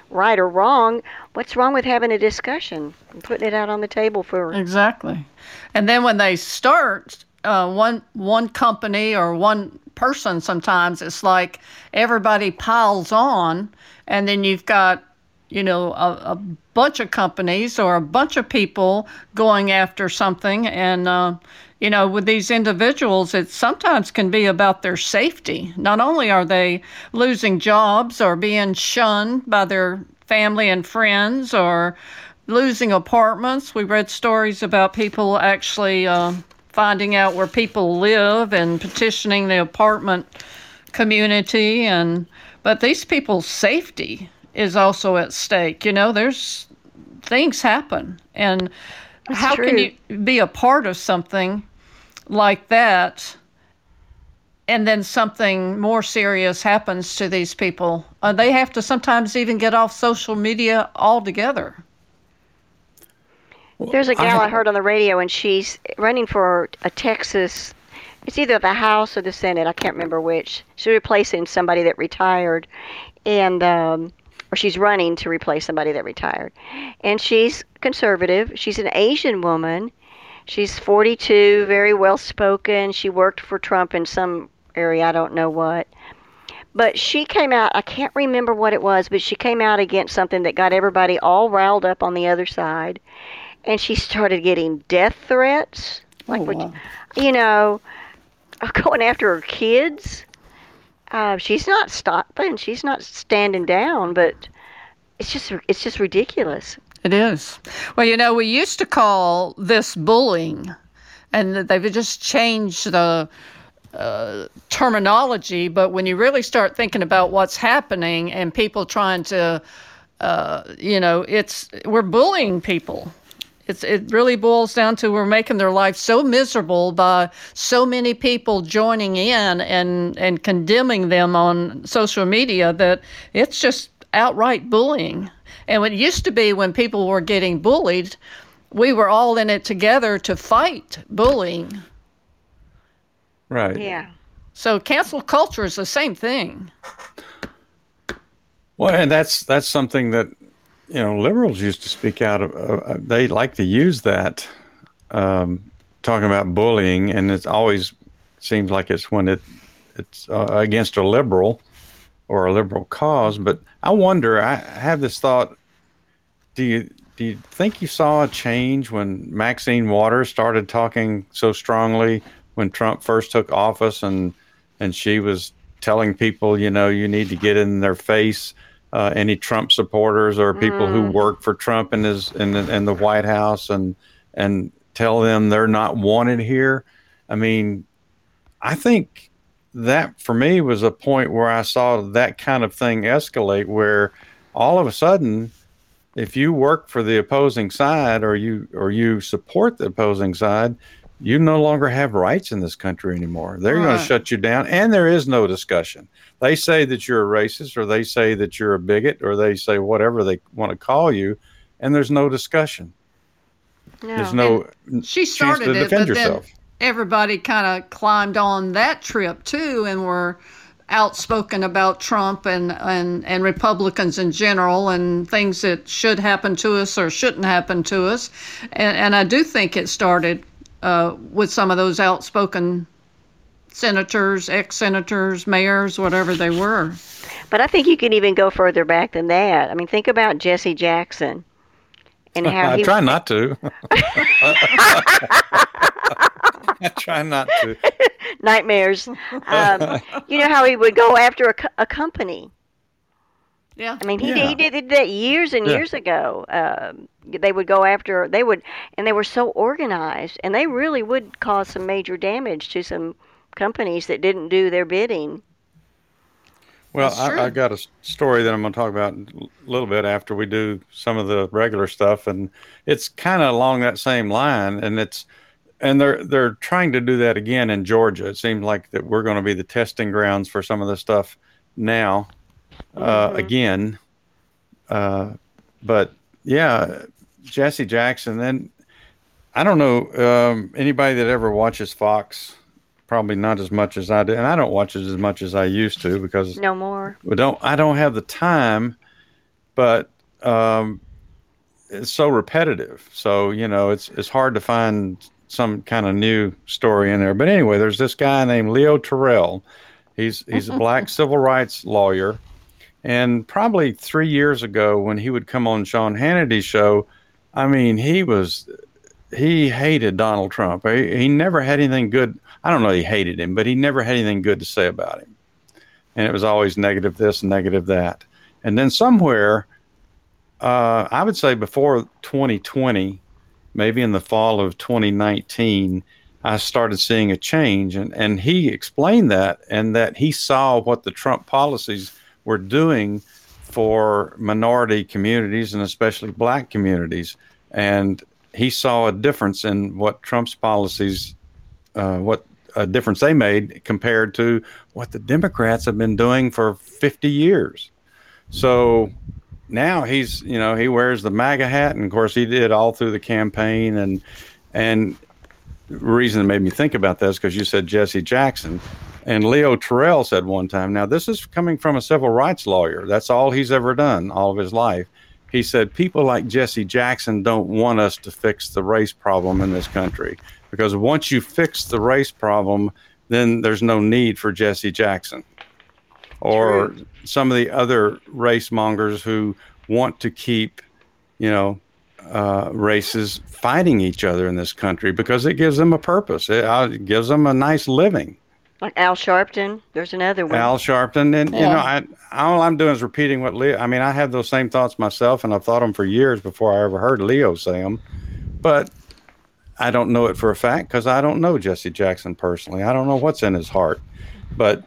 right or wrong, what's wrong with having a discussion and putting it out on the table for Exactly. And then when they start, uh, one one company or one person, sometimes it's like everybody piles on, and then you've got you know a, a bunch of companies or a bunch of people going after something, and uh, you know with these individuals, it sometimes can be about their safety. Not only are they losing jobs or being shunned by their family and friends or losing apartments. We read stories about people actually uh, finding out where people live and petitioning the apartment community. And but these people's safety is also at stake. You know, there's things happen, and how can you be a part of something like that? And then something more serious happens to these people. Uh, they have to sometimes even get off social media altogether. There's a gal I, heard on the radio, and she's running for a Texas. It's either the House or the Senate. I can't remember which. She's replacing somebody that retired, and um, or she's running to replace somebody that retired. And she's conservative. She's an Asian woman. She's 42, very well spoken. She worked for Trump in some area, I don't know what. But she came out, I can't remember what it was, but she came out against something that got everybody all riled up on the other side. And she started getting death threats. Like, Oh, wow. you know, going after her kids. Uh, she's not stopping. She's not standing down, but it's just it's just ridiculous. It is. Well, you know, we used to call this bullying, and they've just changed the uh, terminology. But when you really start thinking about what's happening and people trying to, uh, you know, it's we're bullying people. It's, it really boils down to we're making their life so miserable by so many people joining in and, and condemning them on social media that it's just outright bullying. And it used to be when people were getting bullied, we were all in it together to fight bullying. right. Yeah. So cancel culture is the same thing. Well, and that's that's something that you know liberals used to speak out of. Uh, they like to use that um, talking about bullying, and it always seems like it's when it it's uh, against a liberal or a liberal cause. But I wonder. I have this thought. Do you do you think you saw a change when Maxine Waters started talking so strongly when Trump first took office, and and she was telling people, you know, you need to get in their face. Uh, any Trump supporters or people mm. who work for Trump in his in the, in the White House and and tell them they're not wanted here. I mean, I think that for me was a point where I saw that kind of thing escalate where all of a sudden if you work for the opposing side or you or you support the opposing side, you no longer have rights in this country anymore. They're right. going to shut you down, and there is no discussion. They say that you're a racist, or they say that you're a bigot, or they say whatever they want to call you, and there's no discussion. No. There's no and she started to defend it, but yourself. Then everybody kind of climbed on that trip too, and were outspoken about Trump and, and, and Republicans in general and things that should happen to us or shouldn't happen to us. And, and I do think it started uh, with some of those outspoken senators, ex senators, mayors, whatever they were. But I think you can even go further back than that. I mean, think about Jesse Jackson and how I he try not to. I try not to. Nightmares. Um, you know how he would go after a, a company. Yeah. I mean, he, yeah. did, he did that years and yeah. years ago. Um, they would go after, they would, and they were so organized, and they really would cause some major damage to some companies that didn't do their bidding. Well, I, I, got a story that I'm going to talk about a little bit after we do some of the regular stuff, and it's kind of along that same line, and it's and they're they're trying to do that again in Georgia. It seems like that we're going to be the testing grounds for some of the stuff now, uh, mm-hmm. again. Uh, but yeah, Jesse Jackson. Then I don't know um, anybody that ever watches Fox. Probably not as much as I do, and I don't watch it as much as I used to because no more. We don't. I don't have the time, but um, it's so repetitive. So you know, it's it's hard to find some kind of new story in there. But anyway, there's this guy named Leo Terrell. He's he's a black civil rights lawyer, and probably three years ago when he would come on Sean Hannity's show, I mean he was he hated Donald Trump. He, he never had anything good. I don't know he hated him, but he never had anything good to say about him, and it was always negative this, and negative that. And then somewhere, uh, I would say before 2020 maybe in the fall of 2019, I started seeing a change. And, and he explained that and that he saw what the Trump policies were doing for minority communities and especially black communities. And he saw a difference in what Trump's policies, uh, what a difference they made compared to what the Democrats have been doing for 50 years. So now he's you know he wears the MAGA hat, and of course he did all through the campaign. And and reason that made me think about this because you said Jesse Jackson, and Leo Terrell said one time. Now this is coming from a civil rights lawyer. That's all he's ever done all of his life. He said people like Jesse Jackson don't want us to fix the race problem in this country because once you fix the race problem, then there's no need for Jesse Jackson or True. some of the other race mongers who want to keep, you know, uh, races fighting each other in this country because it gives them a purpose. It, uh, it, gives them a nice living. Like Al Sharpton, there's another one. Al Sharpton, and yeah. you know, I, all I'm doing is repeating what Leo. I mean, I have those same thoughts myself, and I've thought them for years before I ever heard Leo say them. But I don't know it for a fact because I don't know Jesse Jackson personally. I don't know what's in his heart, but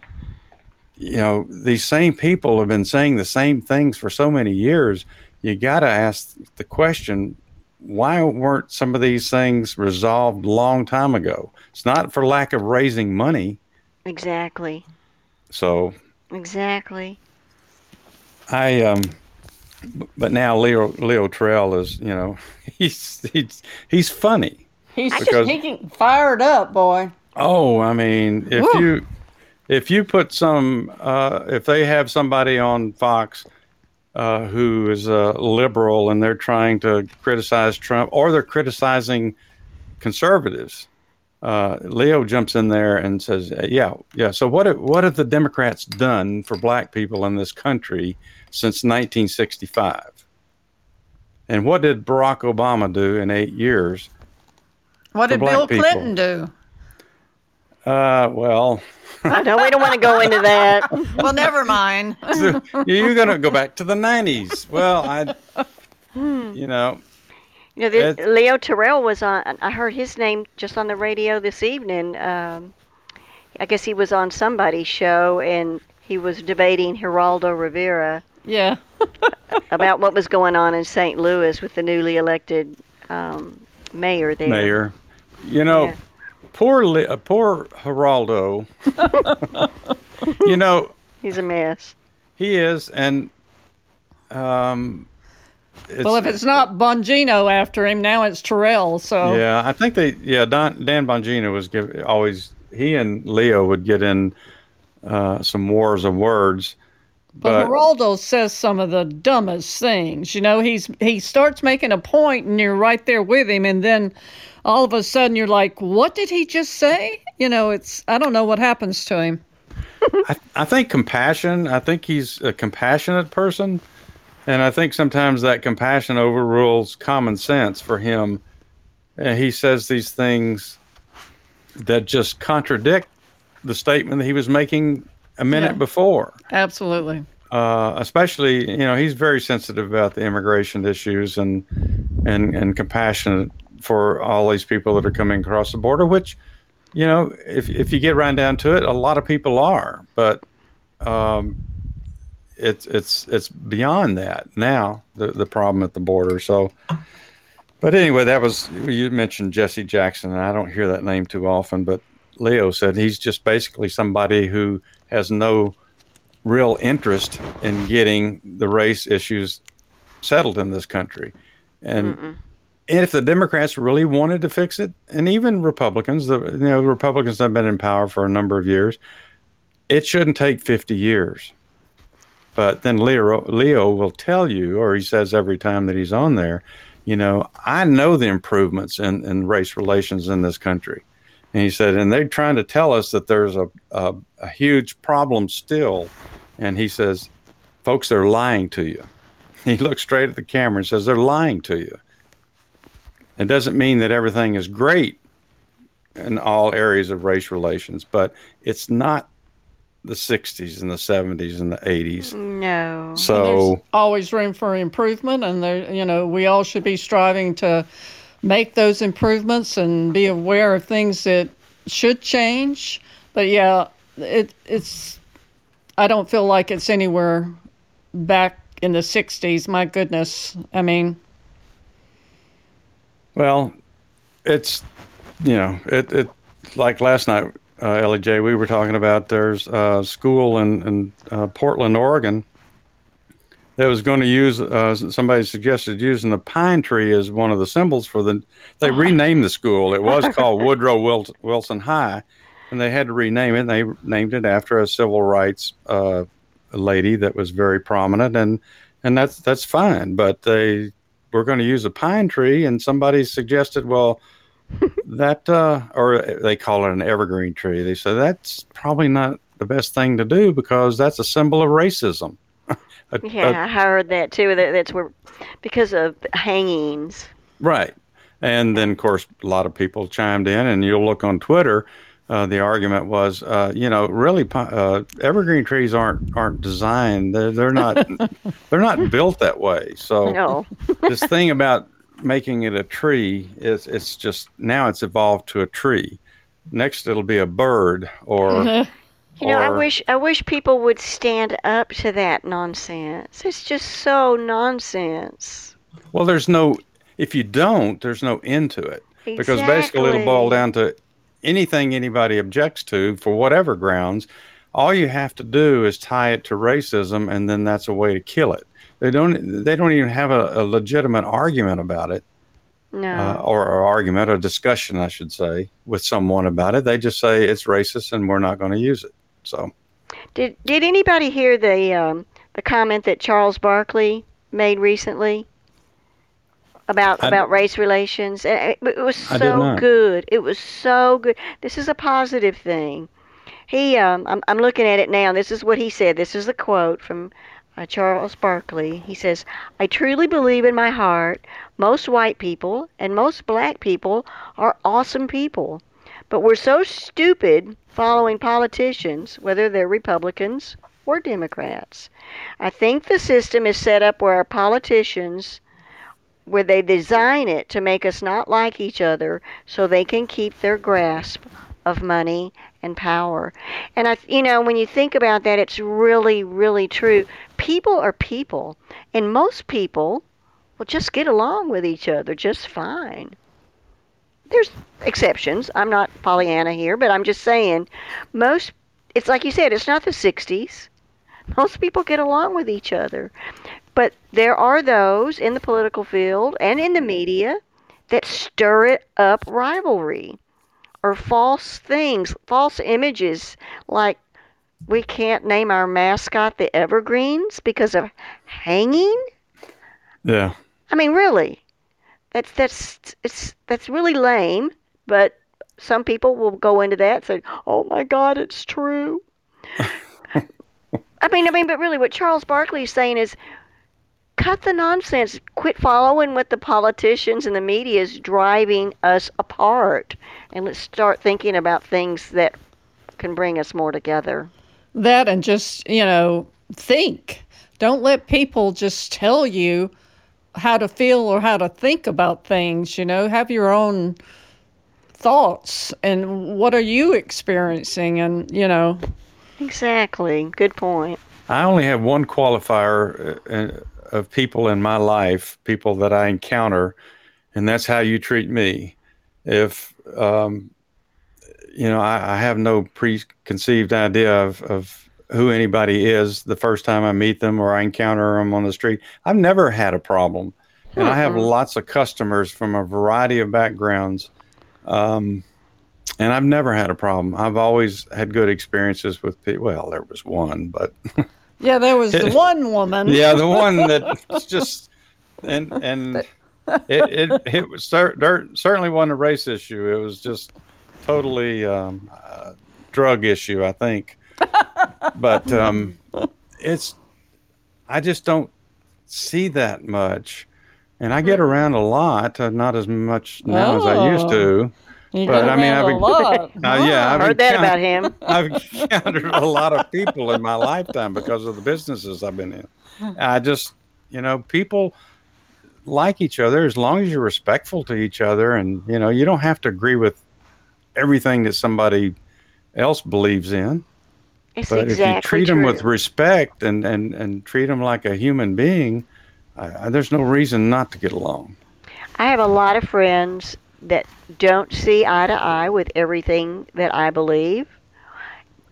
you know, these same people have been saying the same things for so many years. You got to ask the question why weren't some of these things resolved long time ago? It's not for lack of raising money. Exactly. So. Exactly. I um, but now Leo Leo Terrell is you know he's he's he's funny. He's because, he fired up, boy. Oh, I mean, if Woo. you if you put some, uh, if they have somebody on Fox uh, who is a liberal and they're trying to criticize Trump or they're criticizing conservatives. Uh, Leo jumps in there and says, "Yeah, yeah. So what? Have, what have the Democrats done for Black people in this country since 1965? And what did Barack Obama do in eight years? What did Bill people. Clinton do? Uh, well, I know we don't want to go into that. Well, never mind. you're going to go back to the 90s. Well, I, you know, You know, this, Leo Terrell was on. I heard his name just on the radio this evening. Um, I guess he was on somebody's show and he was debating Geraldo Rivera yeah. about what was going on in St. Louis with the newly elected um, mayor there. mayor. You know, Yeah. Poor Li- uh, poor Geraldo. you know, He's a mess. he is, and um, it's, Well, if it's not Bongino after him, now it's Terrell. So yeah, I think they yeah Don, Dan Bongino was give always he and Leo would get in uh, some wars of words, But but Geraldo says some of the dumbest things. You know, he's he starts making a point and you're right there with him and then all of a sudden you're like, What did he just say? You know, it's I don't know what happens to him. I, I think compassion. I think he's a compassionate person, and I think sometimes that compassion overrules common sense for him. And he says these things that just contradict the statement that he was making a minute Yeah. before. Absolutely. Uh, especially, you know, he's very sensitive about the immigration issues and and and compassionate for all these people that are coming across the border. Which, you know, if if you get right down to it, a lot of people are, but um, it's it's it's beyond that now. The the problem at the border. So, but anyway, that was you mentioned Jesse Jackson, and I don't hear that name too often, but Leo said he's just basically somebody who has no real interest in getting the race issues settled in this country. And if the Democrats really wanted to fix it, and even Republicans, the you know Republicans have been in power for a number of years, it shouldn't take 50 years. But then Leo Leo will tell you, or he says every time that he's on there, you know, I know the improvements in, in race relations in this country. And he said, and they're trying to tell us that there's a, a, a huge problem still. And he says, folks, they're lying to you. He looks straight at the camera and says, they're lying to you. It doesn't mean that everything is great in all areas of race relations, but it's not the 60s and the 70s and the 80s. No. So, There's always room for improvement and there you know, we all should be striving to make those improvements and be aware of things that should change. But yeah, it it's I don't feel like it's anywhere back in the 60s. My goodness. I mean, Well, it's you know it it like last night, uh, Ellie Jay We were talking about there's a school in in uh, Portland, Oregon, that was going to use. Uh, somebody suggested using the pine tree as one of the symbols for the. They renamed the school. It was called Woodrow Wil- Wilson High, and they had to rename it. And they named it after a civil rights uh, lady that was very prominent, and and that's that's fine. But they we're going to use a pine tree, and somebody suggested, well, that uh, or they call it an evergreen tree. They said that's probably not the best thing to do because that's a symbol of racism. A- a- Yeah, I heard that too. That that's where because of hangings. right. And then, of course, a lot of people chimed in, and you'll look on Twitter. Uh, the argument was, uh, you know, really, uh, evergreen trees aren't aren't designed. They're they're not they're not built that way. So No. this thing about making it a tree is it's just now it's evolved to a tree. Next it'll be a bird or You know, I wish I wish people would stand up to that nonsense. It's just so nonsense. well there's no if you don't there's no end to it because basically it'll boil down to anything anybody objects to for whatever grounds all you have to do is tie it to racism and then that's a way to kill it they don't they don't even have a, a legitimate argument about it No. uh, or, or argument or discussion, I should say, with someone about it. They just say it's racist and we're not going to use it. So, Did Did anybody hear the um, the comment that Charles Barkley made recently? About I- about race relations. It, it was so good. It was so good. This is a positive thing. He, um, I'm, I'm looking at it now. This is what he said. This is a quote from uh, Charles Barkley. He says, "I truly believe in my heart most white people and most black people are awesome people, but we're so stupid following politicians, whether they're Republicans or Democrats. I think the system is set up where our politicians." Where they design it to make us not like each other so they can keep their grasp of money and power. And I you know, when you think about that it's really really true. People are people and most people will just get along with each other just fine. There's exceptions. I'm not Pollyanna here, but I'm just saying most it's like you said, it's not the 60s. Most people get along with each other. But there are those in the political field and in the media that stir it up rivalry or false things, false images like we can't name our mascot the Evergreens because of hanging. Yeah. I mean, really, that's that's it's that's really lame. But some people will go into that and say, "Oh my God, it's true." I mean, I mean, but really, what Charles Barkley is saying is, cut the nonsense. Quit following what the politicians and the media is driving us apart, and let's start thinking about things that can bring us more together. That and just, you know, think. Don't let people just tell you how to feel or how to think about things, you know. Have your own thoughts and what are you experiencing and, you know, Exactly. Good point. I only have one qualifier uh, of people in my life, people that I encounter, and that's how you treat me. If um, you know, I, I have no preconceived idea of, of who anybody is the first time I meet them or I encounter them on the street. I've never had a problem, and I have lots of customers from a variety of backgrounds. Um, and I've never had a problem. I've always had good experiences with people. Well, there was one, but yeah, there was the one woman. yeah, the one that just and and it it it was cer- cer- certainly wasn't a race issue. It was just totally um, a drug issue, I think. But um, it's I just don't see that much, and I get around a lot, uh, not as much now as I used to. You But, I mean, I've a been- lot. Uh, yeah, I've Heard that encountered- about him. I've encountered a lot of people in my lifetime because of the businesses I've been in. I just, you know, people like each other as long as you're respectful to each other, and you know, you don't have to agree with everything that somebody else believes in. It's But exactly if you treat true. them with respect and and and treat them like a human being, I, I, there's no reason not to get along. I have a lot of friends that don't see eye to eye with everything that I believe,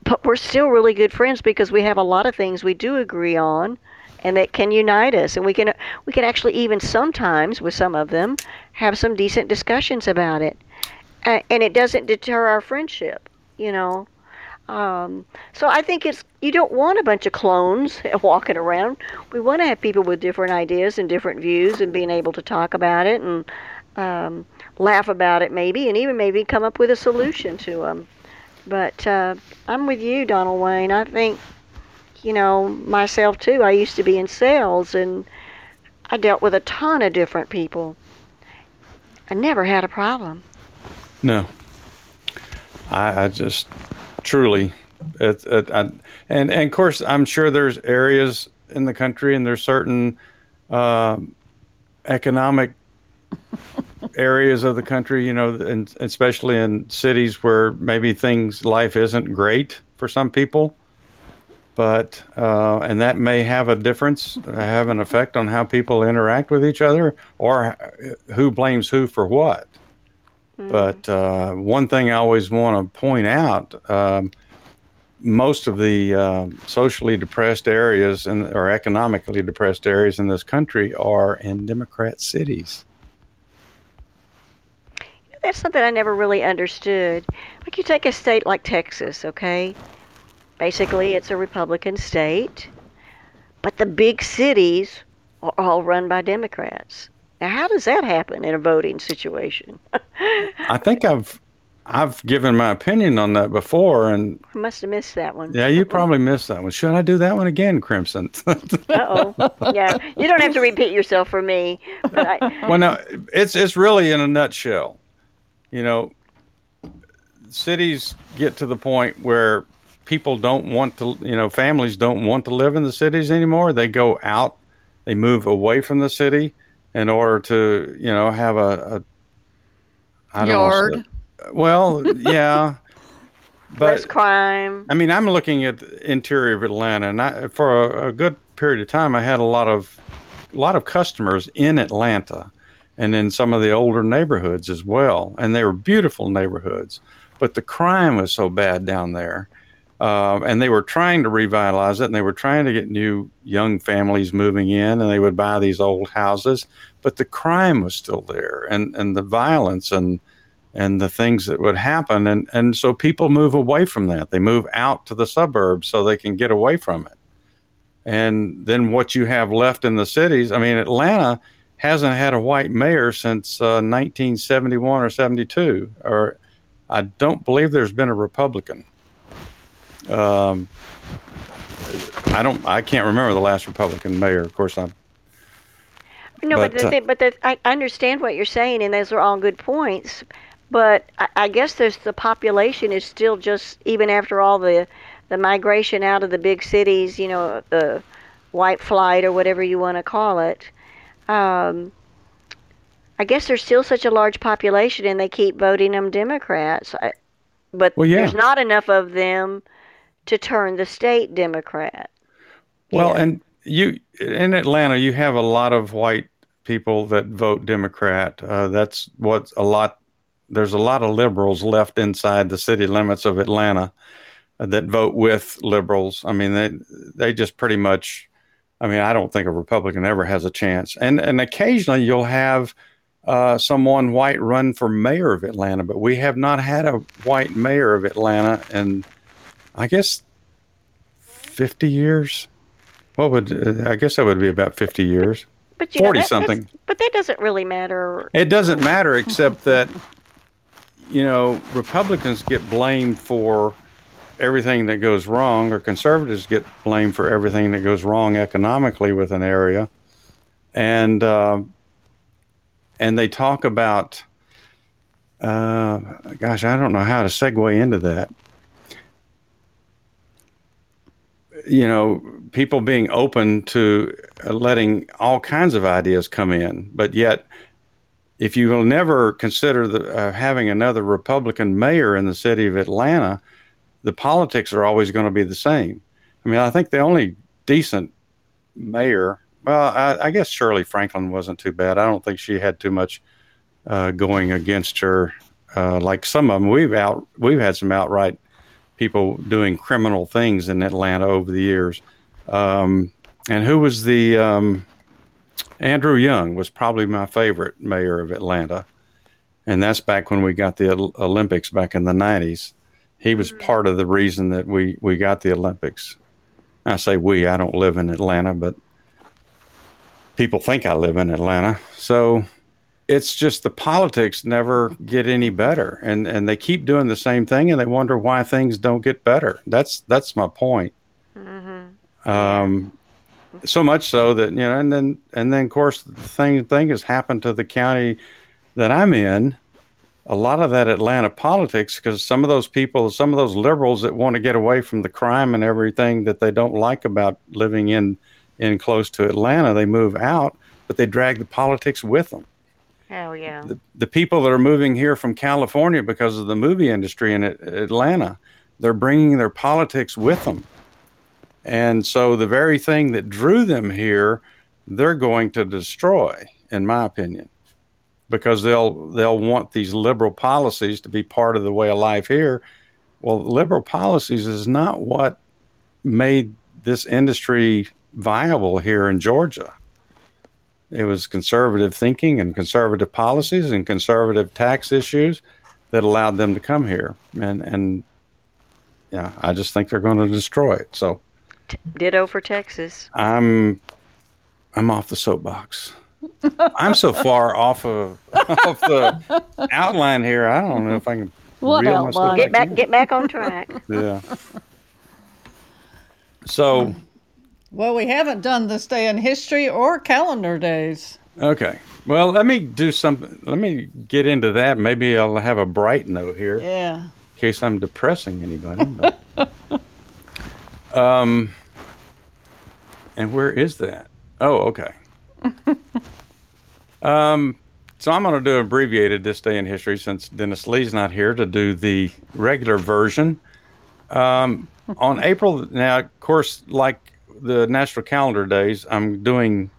but we're still really good friends because we have a lot of things we do agree on and that can unite us and we can we can actually even sometimes with some of them have some decent discussions about it. Uh, and it doesn't deter our friendship, you know. Um, so I think it's you don't want a bunch of clones walking around. We want to have people with different ideas and different views and being able to talk about it and um, laugh about it maybe and even maybe come up with a solution to them. But uh, I'm with you, Donald Wayne. I think you know myself too. I used to be in sales and I dealt with a ton of different people. I never had a problem. No, I, I just truly, it, it, I, and and of course, I'm sure there's areas in the country and there's certain um economic areas of the country, you know, and especially in cities where maybe things life isn't great for some people. But uh, and that may have a difference, have an effect on how people interact with each other, or who blames who for what. But uh, one thing I always want to point out: um, most of the uh, socially depressed areas and or economically depressed areas in this country are in Democrat cities. That's something I never really understood. Like you take a state like Texas, okay? Basically, it's a Republican state, but the big cities are all run by Democrats. Now, how does that happen in a voting situation? I think I've I've given my opinion on that before, and I must have missed that one. yeah, you probably missed that one. Should I do that one again, Crimson? Uh oh. Yeah, you don't have to repeat yourself for me. But I, well, no, it's it's really in a nutshell. You know, cities get to the point where people don't want to, you know, families don't want to live in the cities anymore. They go out, they move away from the city in order to, you know, have a, a I don't Yard. know. Well, yeah. less But crime. I mean, I'm looking at the interior of Atlanta, and I, for a, a good period of time, I had a lot of a lot of customers in Atlanta, and in some of the older neighborhoods as well, and they were beautiful neighborhoods. But the crime was so bad down there, uh, and they were trying to revitalize it, and they were trying to get new young families moving in, and they would buy these old houses, but the crime was still there, and and the violence and and the things that would happen and and so people move away from that they move out to the suburbs so they can get away from it and then what you have left in the cities i mean atlanta hasn't had a white mayor since uh, 1971 or 72 or i don't believe there's been a republican um, i don't i can't remember the last republican mayor of course i'm No, but, But, the uh, but the, I understand what you're saying, and those are all good points. But I, I guess there's the population is still just even after all the the migration out of the big cities, you know, the white flight or whatever you want to call it. Um, I guess there's still such a large population, and they keep voting them Democrats. I, but Well, yeah. there's not enough of them to turn the state Democrat. Well, Yeah. and you in Atlanta, you have a lot of white people that vote Democrat. Uh, that's what a lot. There's a lot of liberals left inside the city limits of Atlanta that vote with liberals. I mean, they they just pretty much. I mean, I don't think a Republican ever has a chance. And and occasionally you'll have uh, someone white run for mayor of Atlanta, but we have not had a white mayor of Atlanta in, I guess, fifty years. What would uh, I guess that would be about fifty years? But you know, 40 that- something. But that doesn't really matter. It doesn't matter except that you know Republicans get blamed for everything that goes wrong, or conservatives get blamed for everything that goes wrong economically with an area, and uh, and they talk about. Uh, gosh, I don't know how to segue into that. You know, people being open to letting all kinds of ideas come in, but yet if you will never consider the, uh, having another Republican mayor in the city of Atlanta, the politics are always going to be the same. I mean, I think the only decent mayor, well, I, I guess Shirley Franklin wasn't too bad. I don't think she had too much uh, going against her. Uh, like some of them, we've out we've had some outright people doing criminal things in Atlanta over the years. Um, and who was the um, Andrew Young was probably my favorite mayor of Atlanta, and that's back when we got the Olympics back in the '90s. He was part of the reason that we we got the Olympics. I say we. I don't live in Atlanta, but people think I live in Atlanta. So it's just the politics never get any better, and and they keep doing the same thing, and they wonder why things don't get better. That's that's my point. Um, so much so that you know, and then and then of course the thing thing has happened to the county that I'm in. A lot of that Atlanta politics, because some of those people, some of those liberals that want to get away from the crime and everything that they don't like about living in in close to Atlanta, they move out, but they drag the politics with them Hell yeah. the, the people that are moving here from California because of the movie industry in Atlanta, they're bringing their politics with them. And so the very thing that drew them here, they're going to destroy, in my opinion, because they'll they'll want these liberal policies to be part of the way of life here. Well, liberal policies is not what made this industry viable here in Georgia. It was conservative thinking and conservative policies and conservative tax issues that allowed them to come here. And and yeah, I just think they're going to destroy it. So Ditto for Texas. I'm I'm off the soapbox. I'm so far off of off the outline here. I don't know if I can What reel myself outline? Get back, in. get back on track. Yeah. So Well, we haven't done this day in history or calendar days. okay. Well, let me do something. Let me get into that. Maybe I'll have a bright note here. Yeah. in case I'm depressing anybody. but- um, and where is that? Oh, okay. um, so I'm going to do abbreviated this day in history since Dennis Lee's not here to do the regular version. Um, on April, now, of course, like the national calendar days, I'm doing.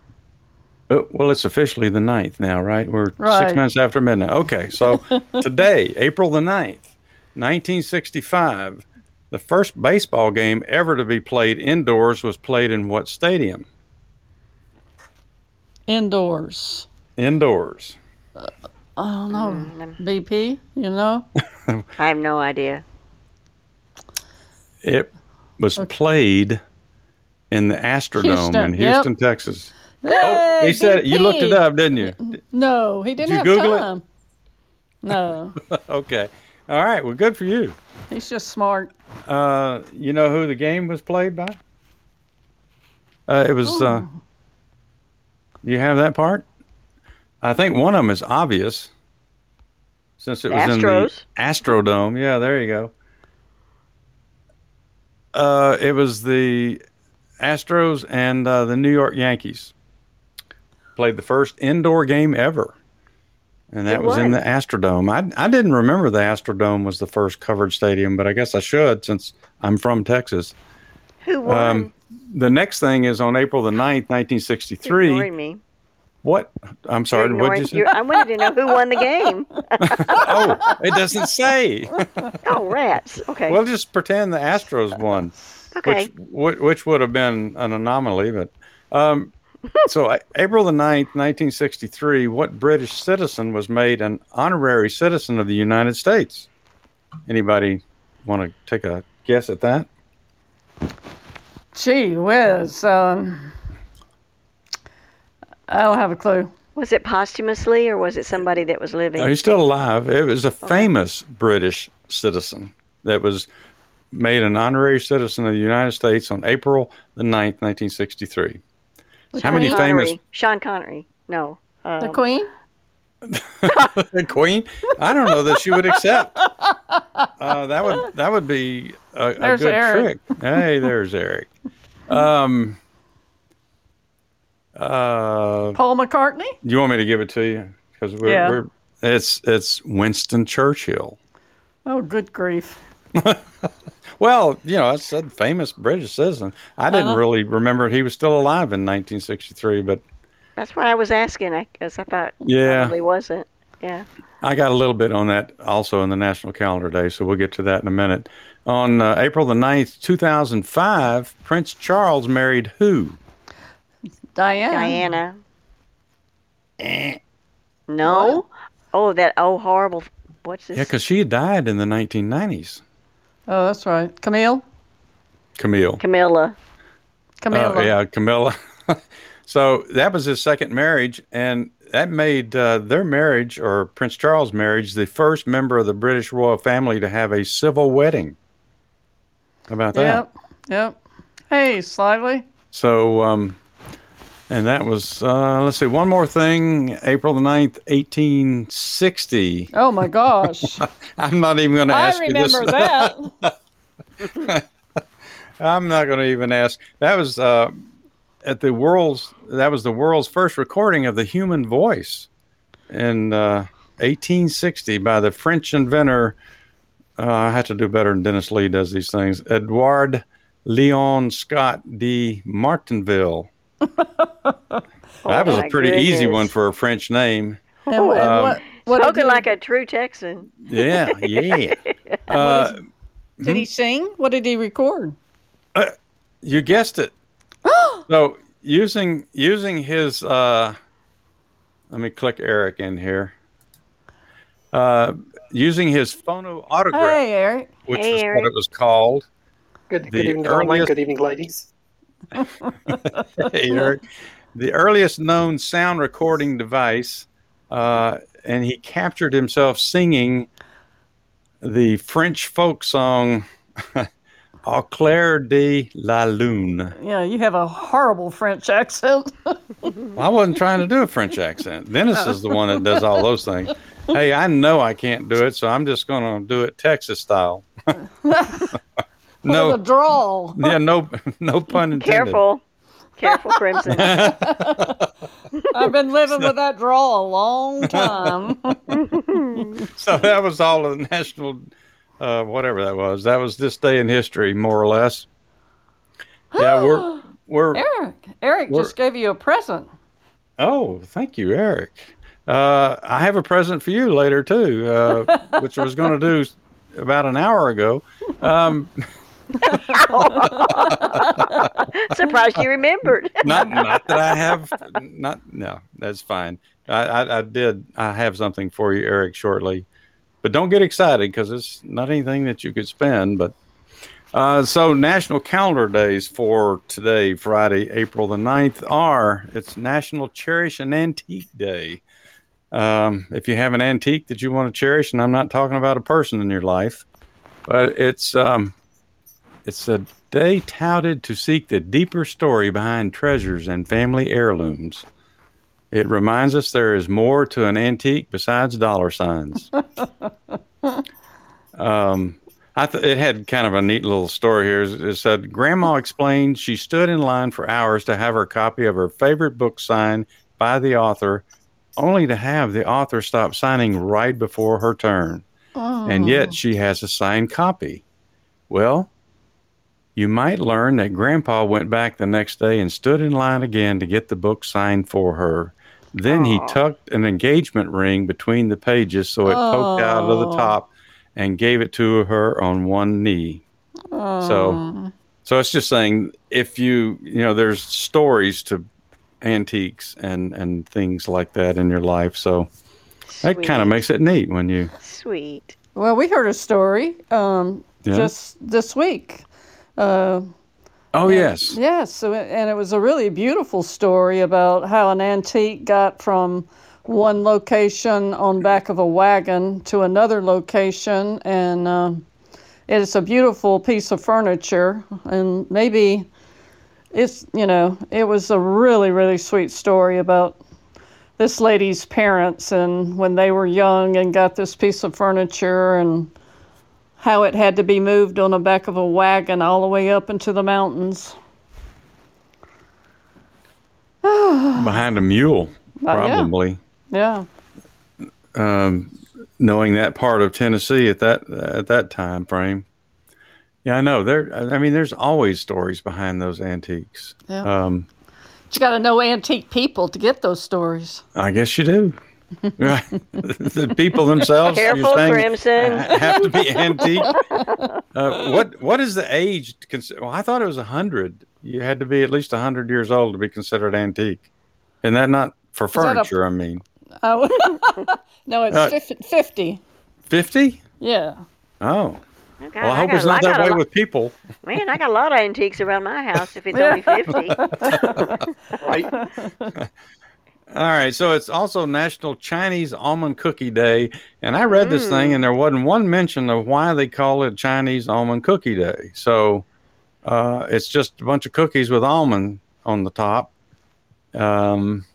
oh, Well, it's officially the 9th now, right? We're six Right. minutes after midnight. Okay, so today, April the 9th, 1965, the first baseball game ever to be played indoors was played in what stadium? Indoors. Indoors. I don't know. Mm, BP, you know? I have no idea. It was played in the Astrodome Houston, in yep. Houston, Texas. Oh, Hey, he said it. You looked it up, didn't you? No, he didn't you have Google it? No, okay. All right. Well, good for you. he's just smart. Uh, you know who the game was played by? Uh, it was. Uh, you have that part? I think one of them is obvious, since it was in the Astrodome. Yeah, there you go. Uh, it was the Astros and uh, the New York Yankees played the first indoor game ever, and that It was, in the. Astrodome. I I didn't remember the Astrodome was the first covered stadium, but I guess I should since I'm from Texas. Who won? Um, the next thing is on April the 9th, You're 1963. ignoring me. What? I'm You're sorry. What ignoring- did you say? you're- I wanted to know who won the game. oh, it doesn't say. Oh, rats. Okay. We'll just pretend the Astros won, okay. which which, which would have been an anomaly. But um, so April the 9th, 1963, what British citizen was made an honorary citizen of the United States? Anybody want to take a guess at that? Gee whiz. Um, I don't have a clue. Was it posthumously or was it somebody that was living? No, he's still alive. It was a famous British citizen that was made an honorary citizen of the United States on April the 9th, 1963. How many Sean famous Connery. Sean Connery. No. The Um, Queen? The Queen? I don't know that she would accept. Uh, that would that would be a, a good Eric. trick. Hey, there's Eric. Um, uh, Paul McCartney? Do you want me to give it to you? Because we're, Yeah. we're it's it's Winston Churchill. Oh, good grief. Well, you know, I said famous British citizen. I didn't Uh-huh. really remember he was still alive in 1963, but that's why I was asking. I guess I thought Yeah. probably wasn't. Yeah. I got a little bit on that also in the National Calendar Day, so we'll get to that in a minute. On uh, April the 9th, 2005, Prince Charles married who? Diana. Diana. Eh. No. Oh, that oh horrible. What's this? Yeah, because she died in the 1990s. Oh, that's right. Camille? Camille. Camilla. Camilla. Uh, yeah, Camilla. so that was his second marriage, and that made uh, their marriage, or Prince Charles' marriage, the first member of the British royal family to have a civil wedding. How about that? Yep. Yep. Hey, slightly. So, um, and that was, uh, let's see, one more thing. April the 9th, 1860. Oh my gosh. I'm not even going to I ask you this. remember that. I'm not going to even ask. That was uh, at the world's. That was the world's first recording of the human voice in uh, 1860 by the French inventor. Uh, I have to do better than Dennis Lee does these things. Edward Leon Scott de Martinville. that was a pretty easy one for a French name. And, and Um, what, what Spoken like a true Texan. Yeah, yeah. Uh, did he sing? What did he record? You guessed it. so using using his uh let me click Eric in here. Uh using his phonautograph, Hey, Eric. which Hey, is Eric. what it was called. Good, The good evening, earliest- Good evening, ladies. Hey, Eric. the earliest known sound recording device, uh, and he captured himself singing the French folk song Au clair de la lune. Yeah, you have a horrible French accent. I wasn't trying to do a French accent. Dennis is the one that does all those things. Hey, I know I can't do it, so I'm just going to do it Texas style. No, a drawl. yeah, no, no pun intended. Careful. Careful, Crimson. I've been living with that drawl a long time. So that was all of the national, uh, whatever that was. That was this day in history, more or less. Yeah, we're we're. Eric, Eric We're- just gave you a present. Oh, thank you, Eric. Uh, I have a present for you later too, uh, which I was going to do about an hour ago. Um, Surprised you remembered. not not that I have not no that's fine. I, I, I did I have something for you, Eric, shortly, but don't get excited because it's not anything that you could spend. But uh, so national calendar days for today, Friday, April the 9th are it's National Cherish an Antique Day. Um, if you have an antique that you want to cherish, and I'm not talking about a person in your life, but it's um, it's a day touted to seek the deeper story behind treasures and family heirlooms. It reminds us there is more to an antique besides dollar signs. um, I th- it had kind of a neat little story here. It it said, Grandma explained she stood in line for hours to have her copy of her favorite book signed by the author, only to have the author stop signing right before her turn. Oh. And yet she has a signed copy. Well, you might learn that Grandpa went back the next day and stood in line again to get the book signed for her. Then he tucked an engagement ring between the pages so it poked out of the top and gave it to her on one knee. So, Oh. so it's just saying if you, you know, there's stories to antiques and and things like that in your life. So that kind of makes it neat when you, Sweet. Well, we heard a story um, Yeah? just this week. Uh, oh yes, yes, so and it was a really beautiful story about how an antique got from one location on back of a wagon to another location, and um it's a beautiful piece of furniture, and maybe it's you know it was a really really sweet story about this lady's parents and when they were young and got this piece of furniture and how it had to be moved on the back of a wagon all the way up into the mountains. behind a mule, Uh, yeah. probably. Yeah. um, knowing that part of Tennessee at that at that time frame. Yeah, I know. There, I mean, there's always stories behind those antiques. Yeah. Um, you got to know antique people to get those stories. I guess you do. Right. the people themselves. you're Careful, saying, Crimson. Have to be antique. Uh, what What is the age? To consider? Well, I thought it was a hundred. You had to be at least a hundred years old to be considered antique. And that not for that a- furniture. I mean, Oh, no, it's Uh, fif- 50. fifty. Yeah. Oh, Okay, well, I hope got- it's not got that way lo- with people. Man, I got a lot of antiques around my house if it's only 50. All right, so it's also National Chinese Almond Cookie Day, and I read this thing, and there wasn't one mention of why they call it Chinese Almond Cookie Day. So uh, it's just a bunch of cookies with almond on the top. Um,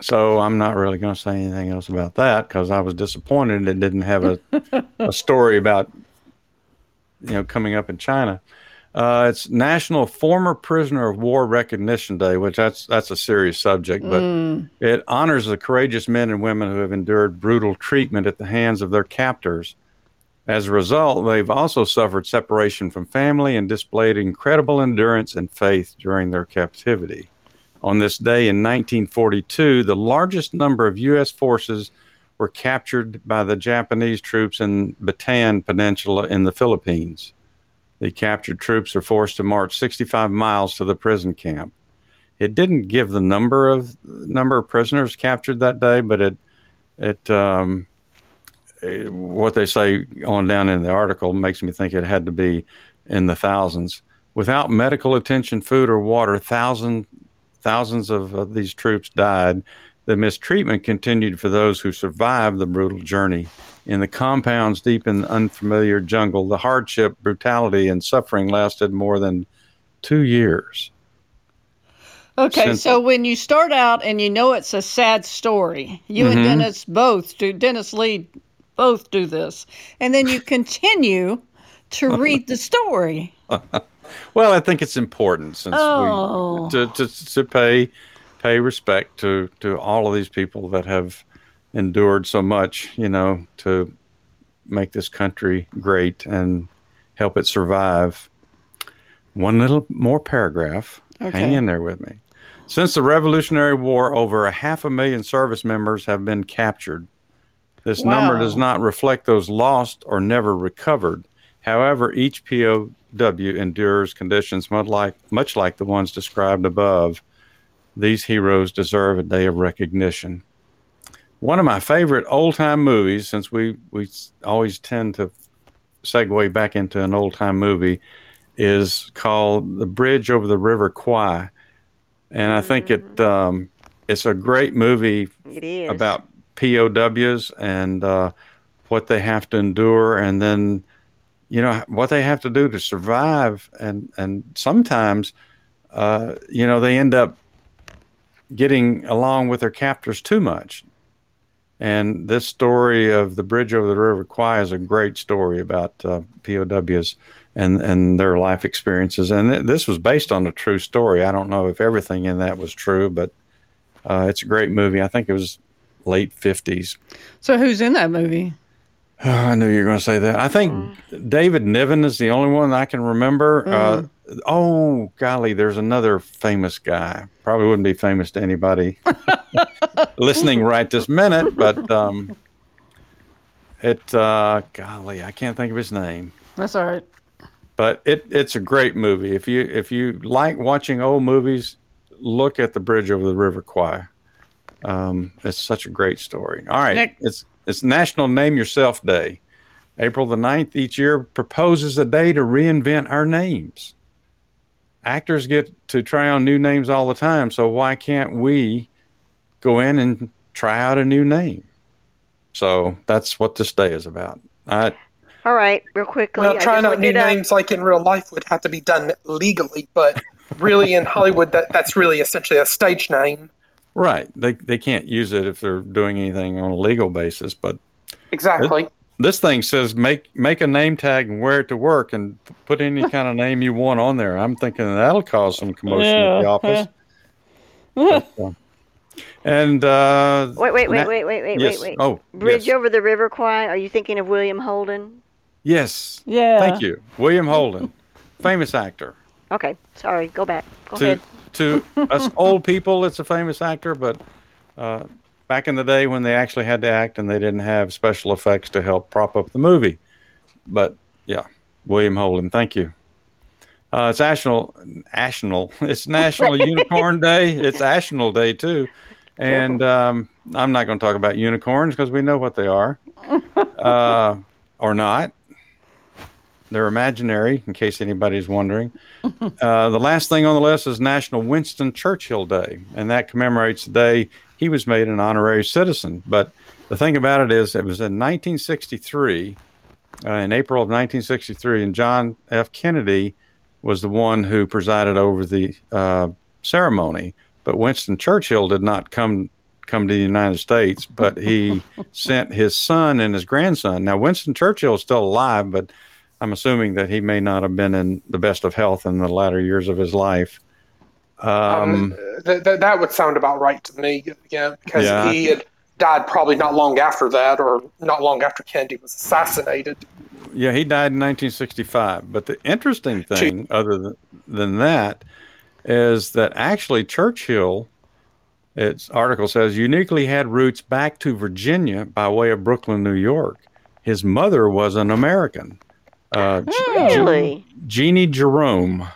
so I'm not really going to say anything else about that because I was disappointed it didn't have a, a story about you know coming up in China. Uh, it's National Former Prisoner of War Recognition Day, which that's that's a serious subject, but Mm. it honors the courageous men and women who have endured brutal treatment at the hands of their captors. As a result, they've also suffered separation from family and displayed incredible endurance and faith during their captivity. On this day in 1942, the largest number of U.S. forces were captured by the Japanese troops in Bataan Peninsula in the Philippines. The captured troops are forced to march 65 miles to the prison camp. It didn't give the number of number of prisoners captured that day, but it it um, it- what they say on down in the article makes me think it had to be in the thousands. Without medical attention, food, or water, thousands thousands of, of these troops died, the mistreatment continued for those who survived the brutal journey. In the compounds deep in the unfamiliar jungle, the hardship, brutality, and suffering lasted more than two years. Okay, Since- so when you start out and you know it's a sad story, you and Mhm. Dennis both do, Dennis Lee both do this, and then you continue to read the story. Well, I think it's important since Oh. we to, to to pay pay respect to to all of these people that have endured so much, you know, to make this country great and help it survive. One little more paragraph. Hang in there with me. Since the Revolutionary War, over a half a million service members have been captured. This number does not reflect those lost or never recovered. However, each POW endures conditions much like, much like the ones described above. These heroes deserve a day of recognition. One of my favorite old time movies, since we, we always tend to segue back into an old time movie, is called The Bridge Over the River Kwai. And I think it um, it's a great movie about POWs and uh, what they have to endure, and then you know what they have to do to survive, and and sometimes uh, you know they end up getting along with their captors too much. And this story of the bridge over the River Kwai is a great story about uh, POWs and and their life experiences. And th- this was based on a true story. I don't know if everything in that was true, but uh, it's a great movie. I think it was late fifties. So who's in that movie? Oh, I knew you were going to say that. I think David Niven is the only one I can remember. Uh, oh, golly, there's another famous guy. Probably wouldn't be famous to anybody listening right this minute, but um, it, uh, golly, I can't think of his name. That's all right. But it, it's a great movie. If you if you like watching old movies, look at the Bridge over the River Kwai. Um, it's such a great story. All right, Nick- it's it's National Name Yourself Day. April the 9th each year proposes a day to reinvent our names. Actors get to try on new names all the time, so why can't we go in and try out a new name? So that's what this day is about. I, All right, real quickly. Well, I trying out new it up. names like in real life would have to be done legally, but really in Hollywood, that, that's really essentially a stage name. Right. They they can't use it if they're doing anything on a legal basis. But Exactly. this thing says make make a name tag and wear it to work and put any kind of name you want on there. I'm thinking that'll cause some commotion at the office. But, uh, and uh, Wait, wait, wait, wait, wait, wait, yes. wait, wait. Oh, Bridge yes. over the River Kwai. Are you thinking of William Holden? Yes. Yeah. Thank you, William Holden, famous actor. Okay, sorry. Go back. Go to ahead. To us old people, it's a famous actor, but uh, back in the day when they actually had to act and they didn't have special effects to help prop up the movie. But yeah, William Holden, thank you. Uh, it's national, national. It's National Unicorn Day. It's National Day too, and um, I'm not going to talk about unicorns because we know what they are, uh, or not. They're imaginary, in case anybody's wondering. Uh, the last thing on the list is National Winston Churchill Day, and that commemorates the day he was made an honorary citizen. But the thing about it is, it was in 1963, uh, in April of 1963, and John F. Kennedy was the one who presided over the uh, ceremony. But Winston Churchill did not come come to the United States, but he sent his son and his grandson. Now, Winston Churchill is still alive, but I'm assuming that he may not have been in the best of health in the latter years of his life. Um, Um, th- th- that would sound about right to me. Yeah, because Yeah. he had died probably not long after that, or not long after Kennedy was assassinated. yeah, he died in 1965. But the interesting thing, other than, than that, is that actually Churchill, its article says, uniquely had roots back to Virginia by way of Brooklyn, New York. His mother was an American. Uh, Really? Jeannie Jerome.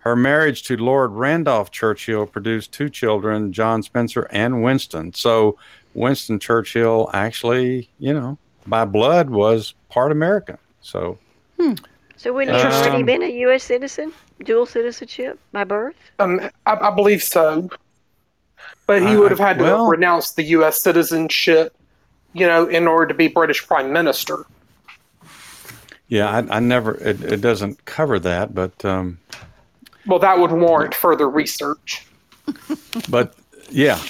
Her marriage to Lord Randolph Churchill produced two children, John Spencer and Winston. So Winston Churchill actually, you know, by blood was part American. So So wouldn't he have already Um, been a U.S. citizen, dual citizenship by birth? Um, I, I believe so. but he I- would have had to well- have renounced the U.S. citizenship, you know, in order to be British Prime Minister. Yeah, I, I never. It, it doesn't cover that, but um, Well, that would warrant further research. but yeah,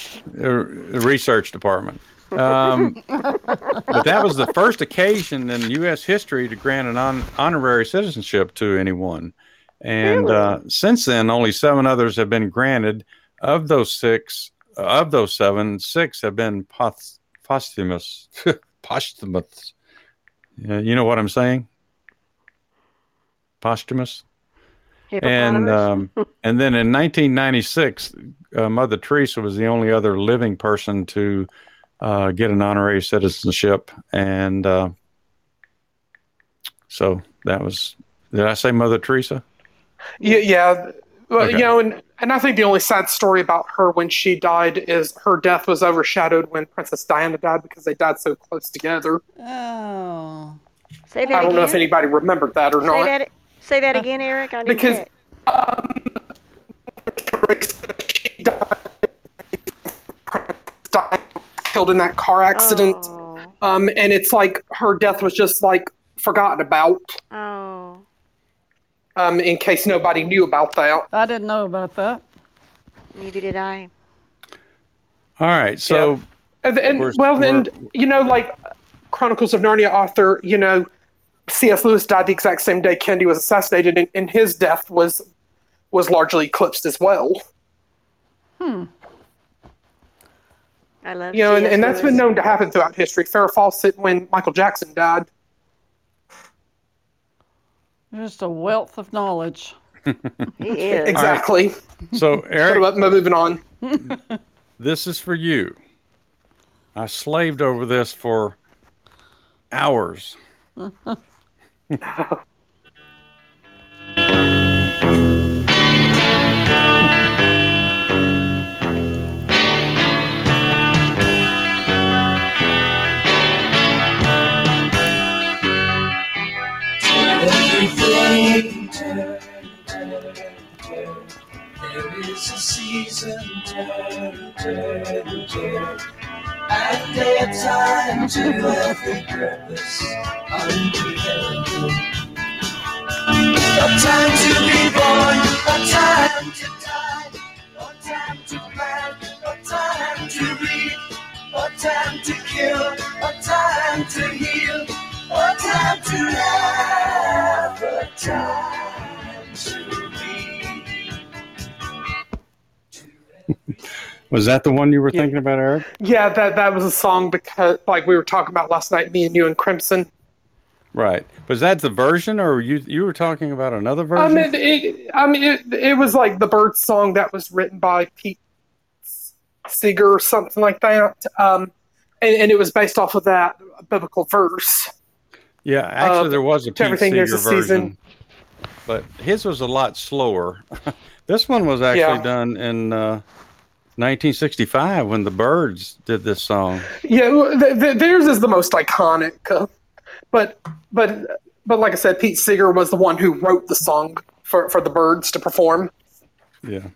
uh, research department. Um, but that was the first occasion in U.S. history to grant an hon- honorary citizenship to anyone, and uh, since then, only seven others have been granted. Of those six, of those seven, six have been post- posthumous. posthumous. Yeah, you know what I'm saying? Posthumous. and um, and then in 1996, uh, Mother Teresa was the only other living person to uh, get an honorary citizenship, and uh, so that was. Did I say Mother Teresa? Yeah, yeah. Well, Okay. you know, and, and I think the only sad story about her when she died is her death was overshadowed when Princess Diana died because they died so close together. Oh. say that I don't again. know if anybody remembered that or say not. that. Say that again, Eric. I didn't Because- catch. She died, died killed in that car accident. Oh, Um, and it's like her death was just like forgotten about. oh. Um, in case nobody knew about that. I didn't know about that. Neither did I. All right, so And, and well, then you know, like Chronicles of Narnia author, you know, C.S. Lewis died the exact same day Kennedy was assassinated, and, and his death was was largely eclipsed as well. Hmm. I love. You know, and, and that's been known to happen throughout history. Farrah Fawcett, when Michael Jackson died, Just a wealth of knowledge. He is. exactly. so But Eric, about- moving on. this is for you. I slaved over this for hours. Everything turn, turn, turn. There is a season, turn, turn, turn. And a time to every purpose heaven. A time to be born, a time to die, a time to plan, a time to read, a time to kill, a time to heal, a time to laugh, a time to be. Was that the one you were thinking about, Eric? Yeah, that that was a song because, like we were talking about last night, me and you and Crimson. Right. Was that the version, or you you were talking about another version? I mean, it, I mean, it, it was like the bird song that was written by Pete Seeger or something like that. Um, and, and it was based off of that biblical verse. yeah, actually, uh, there was a Pete everything, Seeger there's a version, season. but his was a lot slower. this one was actually Yeah. done in uh, 1965 when the Byrds did this song. Yeah, th- th- theirs is the most iconic. Uh, but but but like I said, Pete Seeger was the one who wrote the song for, for the Byrds to perform. Yeah.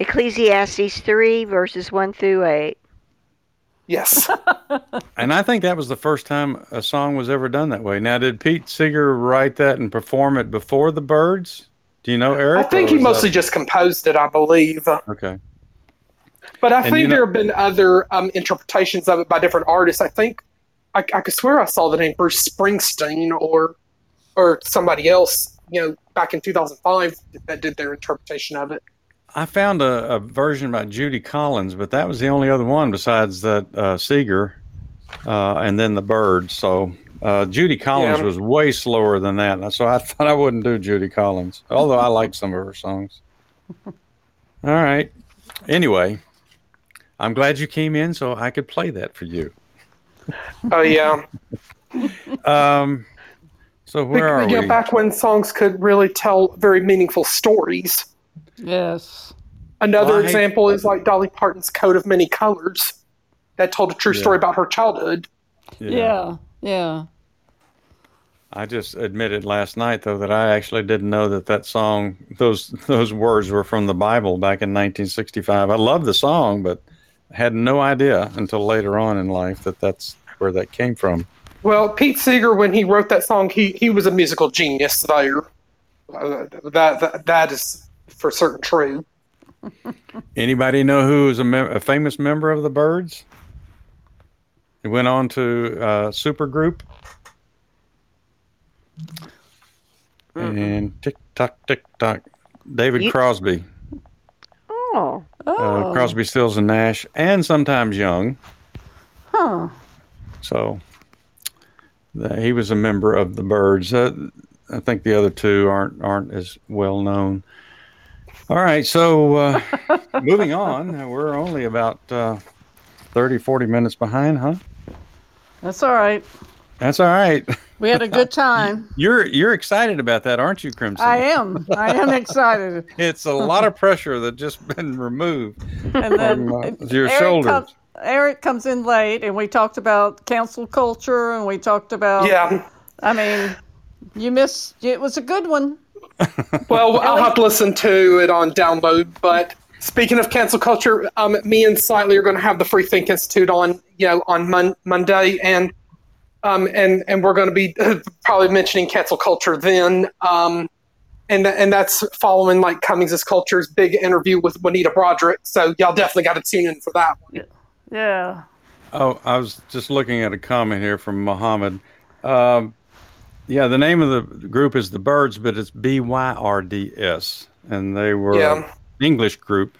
Ecclesiastes three verses one through eight. Yes. And I think that was the first time a song was ever done that way. Now, did Pete Seeger write that and perform it before the Byrds? Do you know, Eric? I think he mostly that- just composed it, I believe. Okay. But I And think you know- there have been other um, interpretations of it by different artists. I think I, I could swear I saw the name Bruce Springsteen or or somebody else, you know, back in 2005 that did their interpretation of it. I found a, a version by Judy Collins, but that was the only other one besides that uh, Seeger, uh, and then the Byrds. So uh, Judy Collins Yeah. was way slower than that, so I thought I wouldn't do Judy Collins, although I like some of her songs. All right. Anyway, I'm glad you came in so I could play that for you. Oh yeah, Um, so where are you know, we? back when songs could really tell very meaningful stories. Yes. Another Well, I hate- example is like Dolly Parton's "Coat of Many Colors," that told a true Yeah. story about her childhood. Yeah. Yeah. I just admitted last night though that I actually didn't know that that song those those words were from the Bible back in 1965. I love the song, but had no idea until later on in life that that's where that came from. Well, Pete Seeger, when he wrote that song, he, he was a musical genius there. Uh, that, that that is for certain true. Anybody know who is a, mem- a famous member of the Byrds? He went on to uh, supergroup. And tick tock, tick tock. David You- Crosby, Oh, Oh, uh, Crosby, Stills, and Nash, and sometimes Young. huh. So the, he was a member of the Byrds. Uh, I think the other two aren't aren't as well known. All right, so uh, moving on, we're only about uh, 30, 40 minutes behind, huh? That's all right. That's all right. We had a good time. You're you're excited about that, aren't you, Crimson? I am. I am excited. It's a lot of pressure that just been removed And then from uh, your Eric, shoulders. com- Eric comes in late, and we talked about cancel culture, and we talked about. Yeah. I mean, you missed. It was a good one. Well, I'll have to listen to it on download. But speaking of cancel culture, um, me and Slightly are going to have the Free Think Institute on, you know, on mon- Monday, and um, and and we're going to be probably mentioning cancel culture then. Um, and and that's following like Cummings' Culture's big interview with Juanita Broaddrick. So y'all definitely got to tune in for that one. Yeah. Oh, I was just looking at a comment here from Muhammad. Um, yeah, the name of the group is the Byrds, but it's B Y R D S, and they were Yeah. an English group.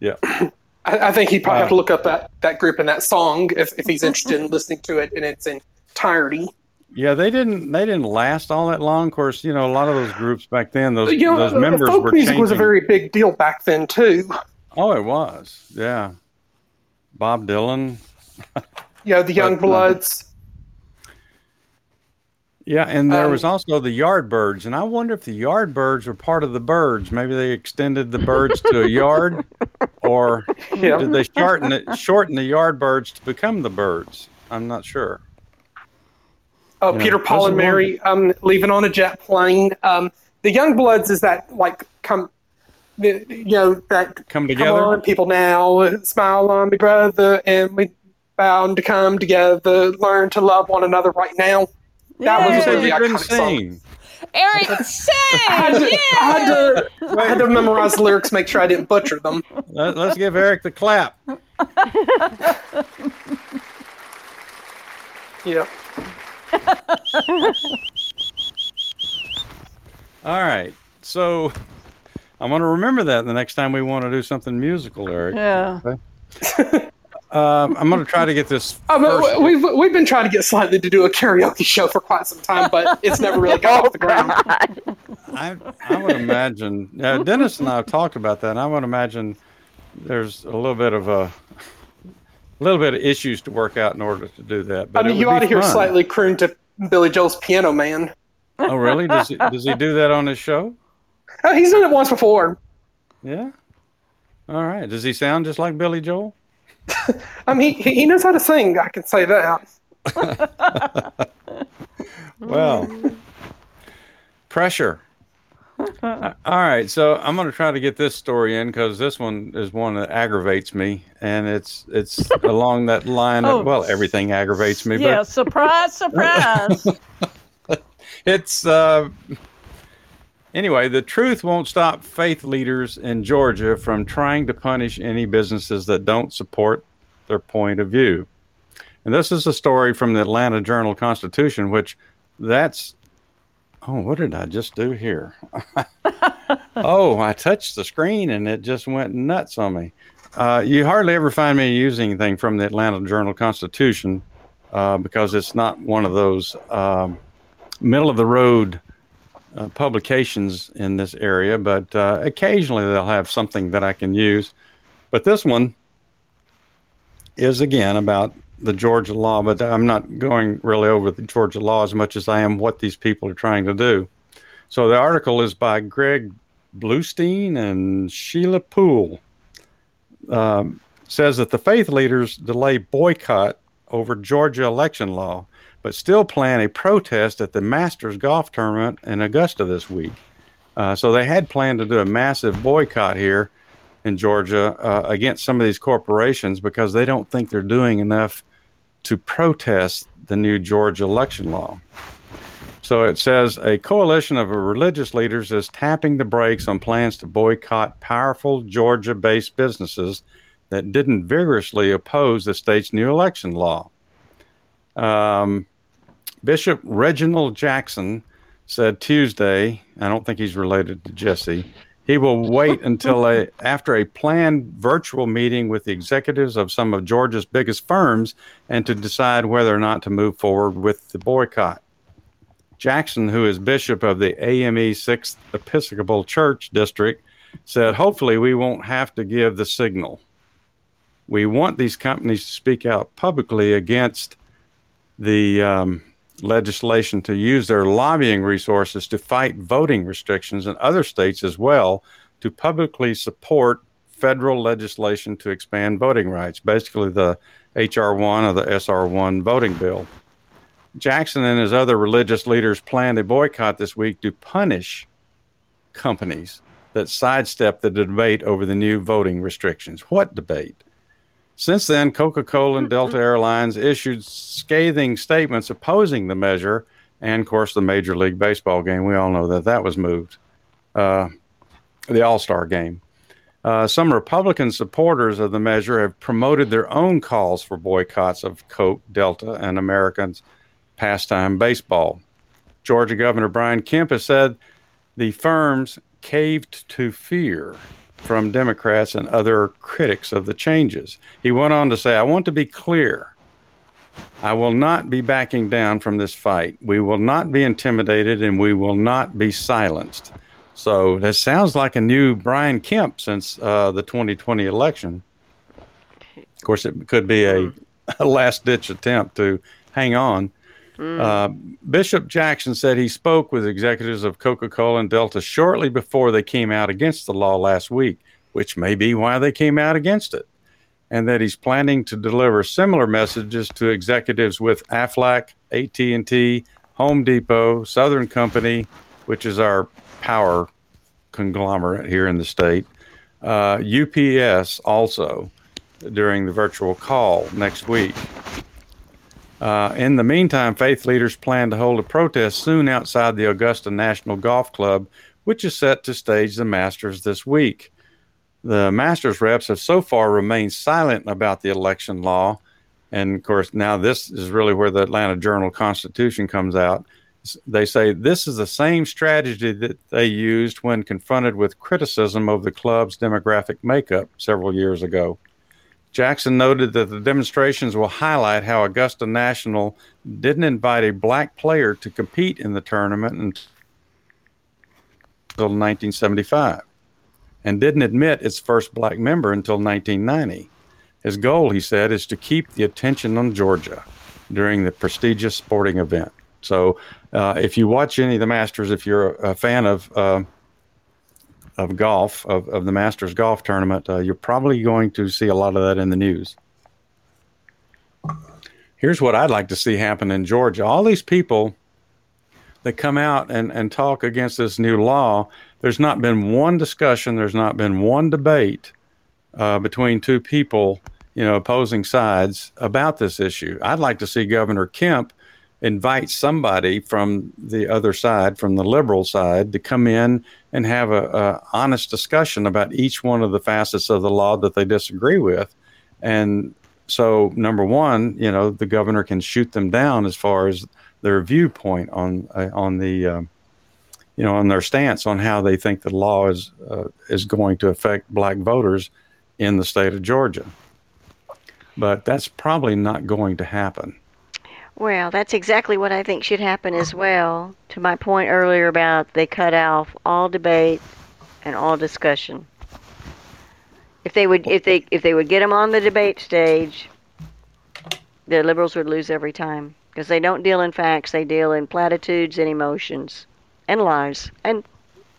Yeah, I, I think he'd probably Wow. have to look up that, that group and that song if, if he's interested in listening to it in its entirety. yeah, they didn't they didn't last all that long. Of course, you know a lot of those groups back then, those You know, those uh, members folk were music changing. was a very big deal back then too. oh, it was. Yeah, Bob Dylan. yeah, the Young But, uh, Bloods. Yeah, and there Um, was also the Yardbirds, and I wonder if the Yardbirds were part of the Byrds. Maybe they extended the Byrds to a yard, or Yeah. did they shorten it, shorten the Yardbirds to become the Byrds? I'm not sure. Oh, Yeah, Peter, Paul, and Mary um, leaving on a jet plane. Um, the Youngbloods is that like come, the- you know that Come come together. on people now, smile on me brother, and we bound to come together, learn to love one another right now. That You was said a really you couldn't iconic song. sing. Eric, I had, sing! to, I, had to, I had to memorize the lyrics, make sure I didn't butcher them. Let, us give Eric the clap. Yeah. All right, so I'm going to remember that the next time we want to do something musical, Eric. Yeah. Um, I'm going to try to get this. First- we've we've been trying to get Slightly to do a karaoke show for quite some time, but it's never really got off the ground. I, I would imagine. Yeah, Dennis and I have talked about that. And I would imagine there's a little bit of a, a little bit of issues to work out in order to do that. I But mean, you would ought to hear fun. Slightly croon to Billy Joel's Piano Man. Oh, really? Does he, does he do that on his show? Oh, he's done it once before. Yeah. All right. Does he sound just like Billy Joel? I mean, he, he knows how to sing. I can say that. Well, pressure. All right, so I'm going to try to get this story in because this one is one that aggravates me, and it's it's along that line Oh. of well, everything aggravates me, Yeah. Surprise, surprise. it's uh, anyway. The truth won't stop faith leaders in Georgia from trying to punish any businesses that don't support their point of view. And this is a story from the Atlanta Journal Constitution, which that's oh, what did I just do here? oh, I touched the screen and it just went nuts on me. Uh, you hardly ever find me using anything from the Atlanta Journal Constitution uh, because it's not one of those um, middle of the road uh, publications in this area, but uh, occasionally they'll have something that I can use. But this one is again about the Georgia law, but I'm not going really over the Georgia law as much as I am what these people are trying to do. So the article is by Greg Bluestein and Sheila Poole. Um, says that the faith leaders delay boycott over Georgia election law. But still plan a protest at the Masters Golf Tournament in Augusta this week. Uh, so they had planned to do a massive boycott here in Georgia uh, against some of these corporations because they don't think they're doing enough to protest the new Georgia election law. So it says a coalition of religious leaders is tapping the brakes on plans to boycott powerful Georgia based businesses that didn't vigorously oppose the state's new election law. Um, Bishop Reginald Jackson said Tuesday, I don't think he's related to Jesse, he will wait until a, after a planned virtual meeting with the executives of some of Georgia's biggest firms and to decide whether or not to move forward with the boycott. Jackson, who is bishop of the AME 6th Episcopal Church District, said, Hopefully, we won't have to give the signal. We want these companies to speak out publicly against the um, legislation to use their lobbying resources to fight voting restrictions in other states as well to publicly support federal legislation to expand voting rights, basically the HR1 or the SR1 voting bill. Jackson and his other religious leaders plan a boycott this week to punish companies that sidestep the debate over the new voting restrictions. What debate? Since then, Coca Cola and Delta Airlines issued scathing statements opposing the measure, and of course, the Major League Baseball game. We all know that that was moved, uh, the All Star game. Uh, some Republican supporters of the measure have promoted their own calls for boycotts of Coke, Delta, and Americans' pastime baseball. Georgia Governor Brian Kemp has said the firms caved to fear from Democrats and other critics of the changes. He went on to say, I want to be clear. I will not be backing down from this fight. We will not be intimidated and we will not be silenced. So that sounds like a new Brian Kemp since uh, the 2020 election. Of course, it could be a, a last ditch attempt to hang on. Mm. Uh, Bishop Jackson said he spoke with executives of Coca Cola and Delta shortly before they came out against the law last week, which may be why they came out against it, and that he's planning to deliver similar messages to executives with Aflac, AT&T, Home Depot, Southern Company, which is our power conglomerate here in the state, uh, UPS also during the virtual call next week. Uh, in the meantime, faith leaders plan to hold a protest soon outside the Augusta National Golf Club, which is set to stage the Masters this week. The Masters reps have so far remained silent about the election law. And of course, now this is really where the Atlanta Journal Constitution comes out. They say this is the same strategy that they used when confronted with criticism of the club's demographic makeup several years ago. Jackson noted that the demonstrations will highlight how Augusta National didn't invite a black player to compete in the tournament until 1975 and didn't admit its first black member until 1990. His goal, he said, is to keep the attention on Georgia during the prestigious sporting event. So, uh, if you watch any of the Masters, if you're a, fan of uh, of golf, of, of the Masters golf tournament, uh, you're probably going to see a lot of that in the news. Here's what I'd like to see happen in Georgia. All these people that come out and, and talk against this new law, there's not been one discussion, there's not been one debate uh, between two people, you know, opposing sides about this issue. I'd like to see Governor Kemp invite somebody from the other side, from the liberal side, to come in and have a, a, honest discussion about each one of the facets of the law that they disagree with. And so, number one, you know, the governor can shoot them down as far as their viewpoint on uh, on the uh, you know on their stance on how they think the law is uh, is going to affect black voters in the state of Georgia. But that's probably not going to happen. Well, that's exactly what I think should happen as well. To my point earlier about they cut off all debate and all discussion. If they would, if they, if they would get them on the debate stage, the liberals would lose every time because they don't deal in facts; they deal in platitudes and emotions and lies and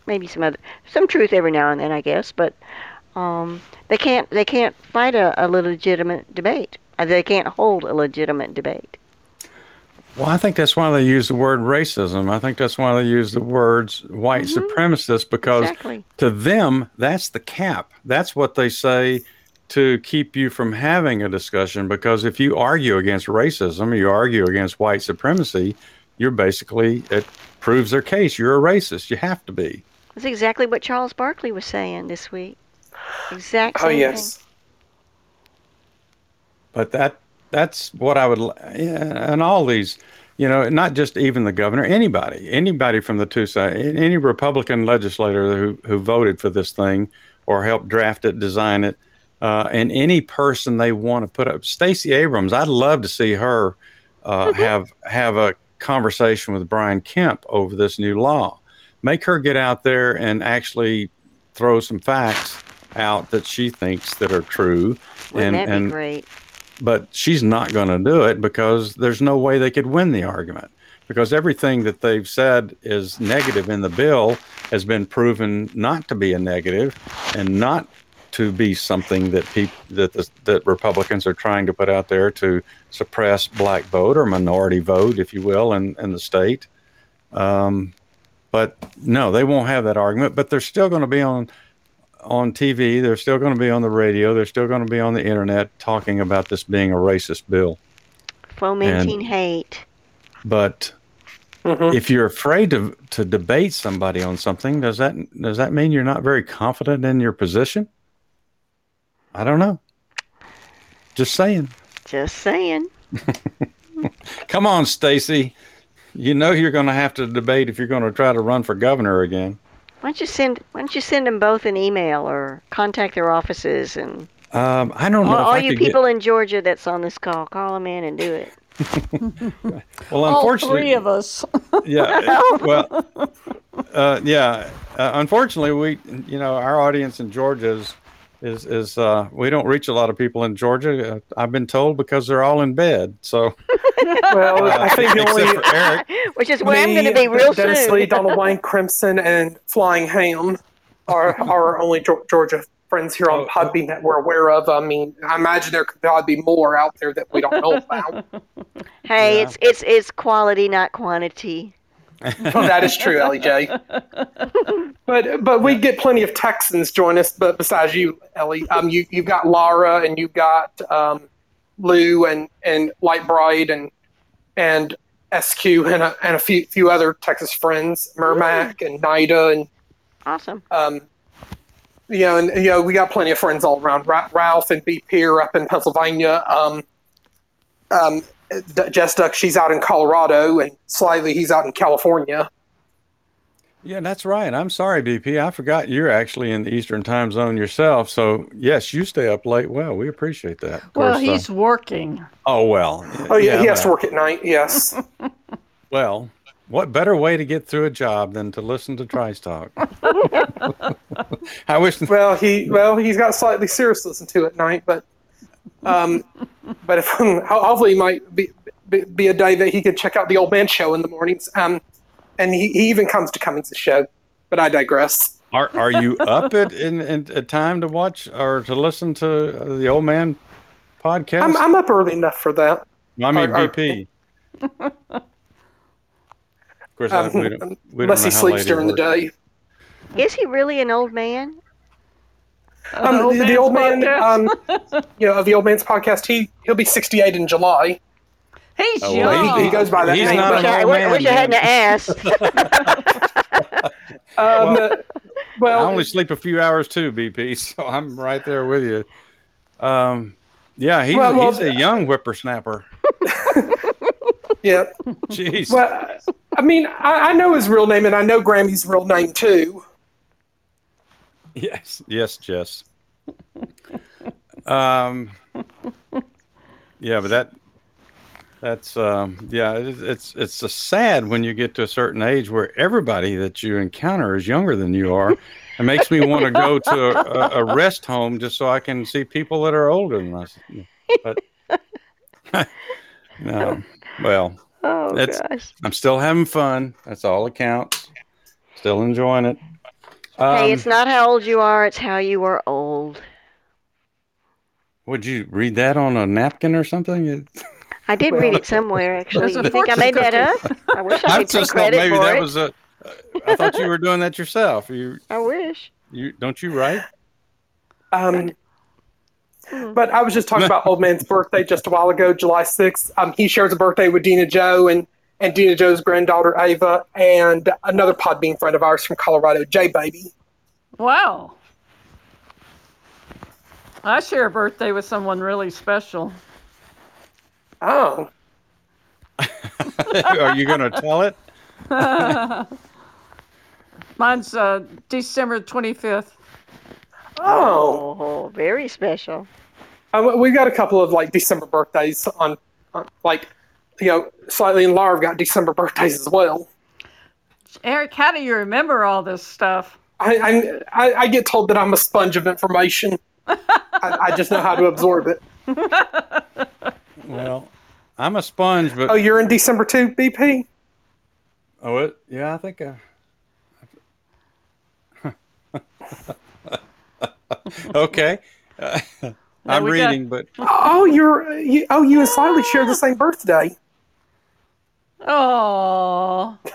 maybe some other some truth every now and then, I guess. But um, they can't they can't fight a, a legitimate debate. They can't hold a legitimate debate. Well, I think that's why they use the word racism. I think that's why they use the words white mm-hmm. supremacist because Exactly. to them, that's the cap. That's what they say to keep you from having a discussion. Because if you argue against racism, you argue against white supremacy, you're basically, it proves their case. You're a racist. You have to be. That's exactly what Charles Barkley was saying this week. Exactly. Oh same yes. But that that's what I would, yeah, and all these, you know, not just even the governor, anybody, anybody from the two sides, any Republican legislator who who voted for this thing or helped draft it, design it, uh, and any person they want to put up. Stacey Abrams, I'd love to see her uh, have have a conversation with Brian Kemp over this new law. Make her get out there and actually throw some facts out that she thinks that are true. Wouldn't and that be and great? But she's not going to do it because there's no way they could win the argument because everything that they've said is negative in the bill has been proven not to be a negative and not to be something that people that the, that Republicans are trying to put out there to suppress black vote or minority vote, if you will, in, in the state. Um, but no, they won't have that argument. But they're still going to be on on TV. They're still going to be on the radio. They're still going to be on the internet talking about this being a racist bill. Fomenting hate. But Mhm. if you're afraid to to debate somebody on something, does that does that mean you're not very confident in your position? I don't know. Just saying. Just saying. Come on, Stacy. You know you're going to have to debate if you're going to try to run for governor again. Why don't you send Why don't you send them both an email or contact their offices and Um, I don't know all, all you could get- people in Georgia that's on this call, call them in and do it. well, unfortunately, All unfortunately, three of us. yeah. Well, uh, yeah. Uh, unfortunately, we, you know, our audience in Georgia is, is, is uh, we don't reach a lot of people in Georgia. Uh, I've been told because they're all in bed. So, Well, I think the except only for Eric, Which is where I'm going to be real Dennis soon. Lee, Donald Wayne, Crimson, and Flying Ham are are our only Georgia friends here on Oh, Podbean that we're aware of. I mean, I imagine there could probably be more out there that we don't know about. hey, Yeah. it's it's it's quality, not quantity. well, that is true, Ellie Jay. But but we get plenty of Texans join us. But besides you, Ellie, um, you you've got Laura and you've got um, Lou and and Light Bright and and SQ and a, and a few few other Texas friends, Mermac and Nida and Awesome. um, you know, and you know, we got plenty of friends all around. Ra- Ralph and B. Peer up in Pennsylvania. Um, um, Jess Duck, she's out in Colorado, and Slightly, he's out in California. yeah, that's right. I'm sorry, BP. I forgot you're actually in the Eastern time zone yourself. So, yes, you stay up late. Well, we appreciate that. Of Well, course, uh, he's working. oh, well. Oh yeah, he has to work at night. Yes. Well, what better way to get through a job than to listen to Trice Talk? I wish. well, he well he's got slightly serious to listen to at night, but um, but if hopefully it might be, be be a day that he could check out the old man show in the mornings. Um, and he, he even comes to Cummings' show. But I digress. Are are you up at in, in a time to watch or to listen to uh, the old man podcast? I'm I'm up early enough for that. I mean are- are- BP. of course, Um, I, we don't, we don't unless know he sleeps late during the day. Is he really an old man? Um, the, the old man, um, you know, of the old man's podcast, he he'll be 68 in July. He's Oh, young. well, He, he goes by that He's name. not but- an I, old I wish man, I hadn't man. asked. Um, Well- I only sleep a few hours too, BP. So I'm right there with you. Um, yeah, he's Well, well, he's a young whippersnapper. yeah. Jeez. Well, I mean, I, I know his real name, and I know Grammy's real name too. Yes, yes, Jess. Um, yeah, but that that's um, yeah, it, it's it's a sad when you get to a certain age where everybody that you encounter is younger than you are. It makes me want to go to a, a, a rest home just so I can see people that are older than us. But no, well, Oh That's- gosh. I'm still having fun. That's all that counts. Still enjoying it. Um, hey, it's not how old you are; it's how you are old. Would you read that on a napkin or something? It- I did read it somewhere, actually. There's You think I fortune made that up? I wish I I could take just thought credit maybe for that it. was a. I thought you were doing that yourself. You I wish. you don't you write? Um, but I was just talking about old man's birthday just a while ago, July 6th. Um, he shares a birthday with Dina Joe and, and Dina Joe's granddaughter Ava and another Podbean friend of ours from Colorado, J Baby. Wow. I share a birthday with someone really special. Oh, Are you going to tell it? Mine's uh, December 25th. oh. Oh, very special. Um, we got a couple of like December birthdays on, on like, you know, slightly and Larve got December birthdays as well. Eric, how do you remember all this stuff? I, I, I, I get told that I'm a sponge of information. I, I just know how to absorb it. Well, I'm a sponge, but Oh, you're in December too, BP? oh, it, yeah, I think. I, okay, Uh, I'm we got- reading, but Oh, you're you, oh, you and Slightly share the same birthday. Oh,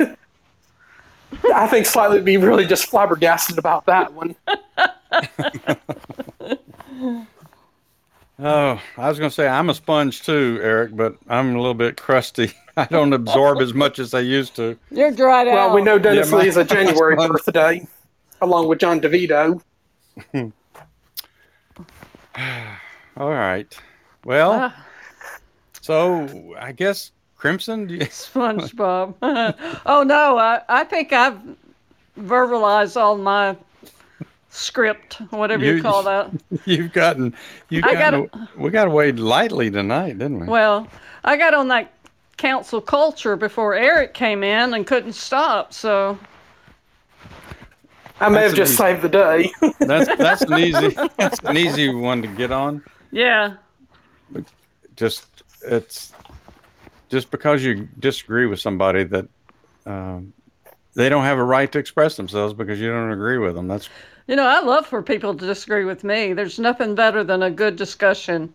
I think Slightly would be really just flabbergasted about that one. oh, I was going to say I'm a sponge too, Eric, but I'm a little bit crusty. I don't absorb as much as I used to. you're dried out. Well, we know Dennis Yeah, my- Lee is a January my- birthday, along with Jon DiVito. All right. Well, Ah. so I guess Crimson. Do you, SpongeBob. oh no, I, I think I've verbalized all my script, whatever you, You- call that. you've gotten. You've I gotta- we got away lightly tonight, didn't we? Well, I got on that cancel culture before Eric came in and couldn't stop. So I may That's have just an saved the day. that's that's an easy that's an easy one to get on. yeah, Just it's just because you disagree with somebody that um, they don't have a right to express themselves because you don't agree with them. That's you know I love for people to disagree with me. There's nothing better than a good discussion.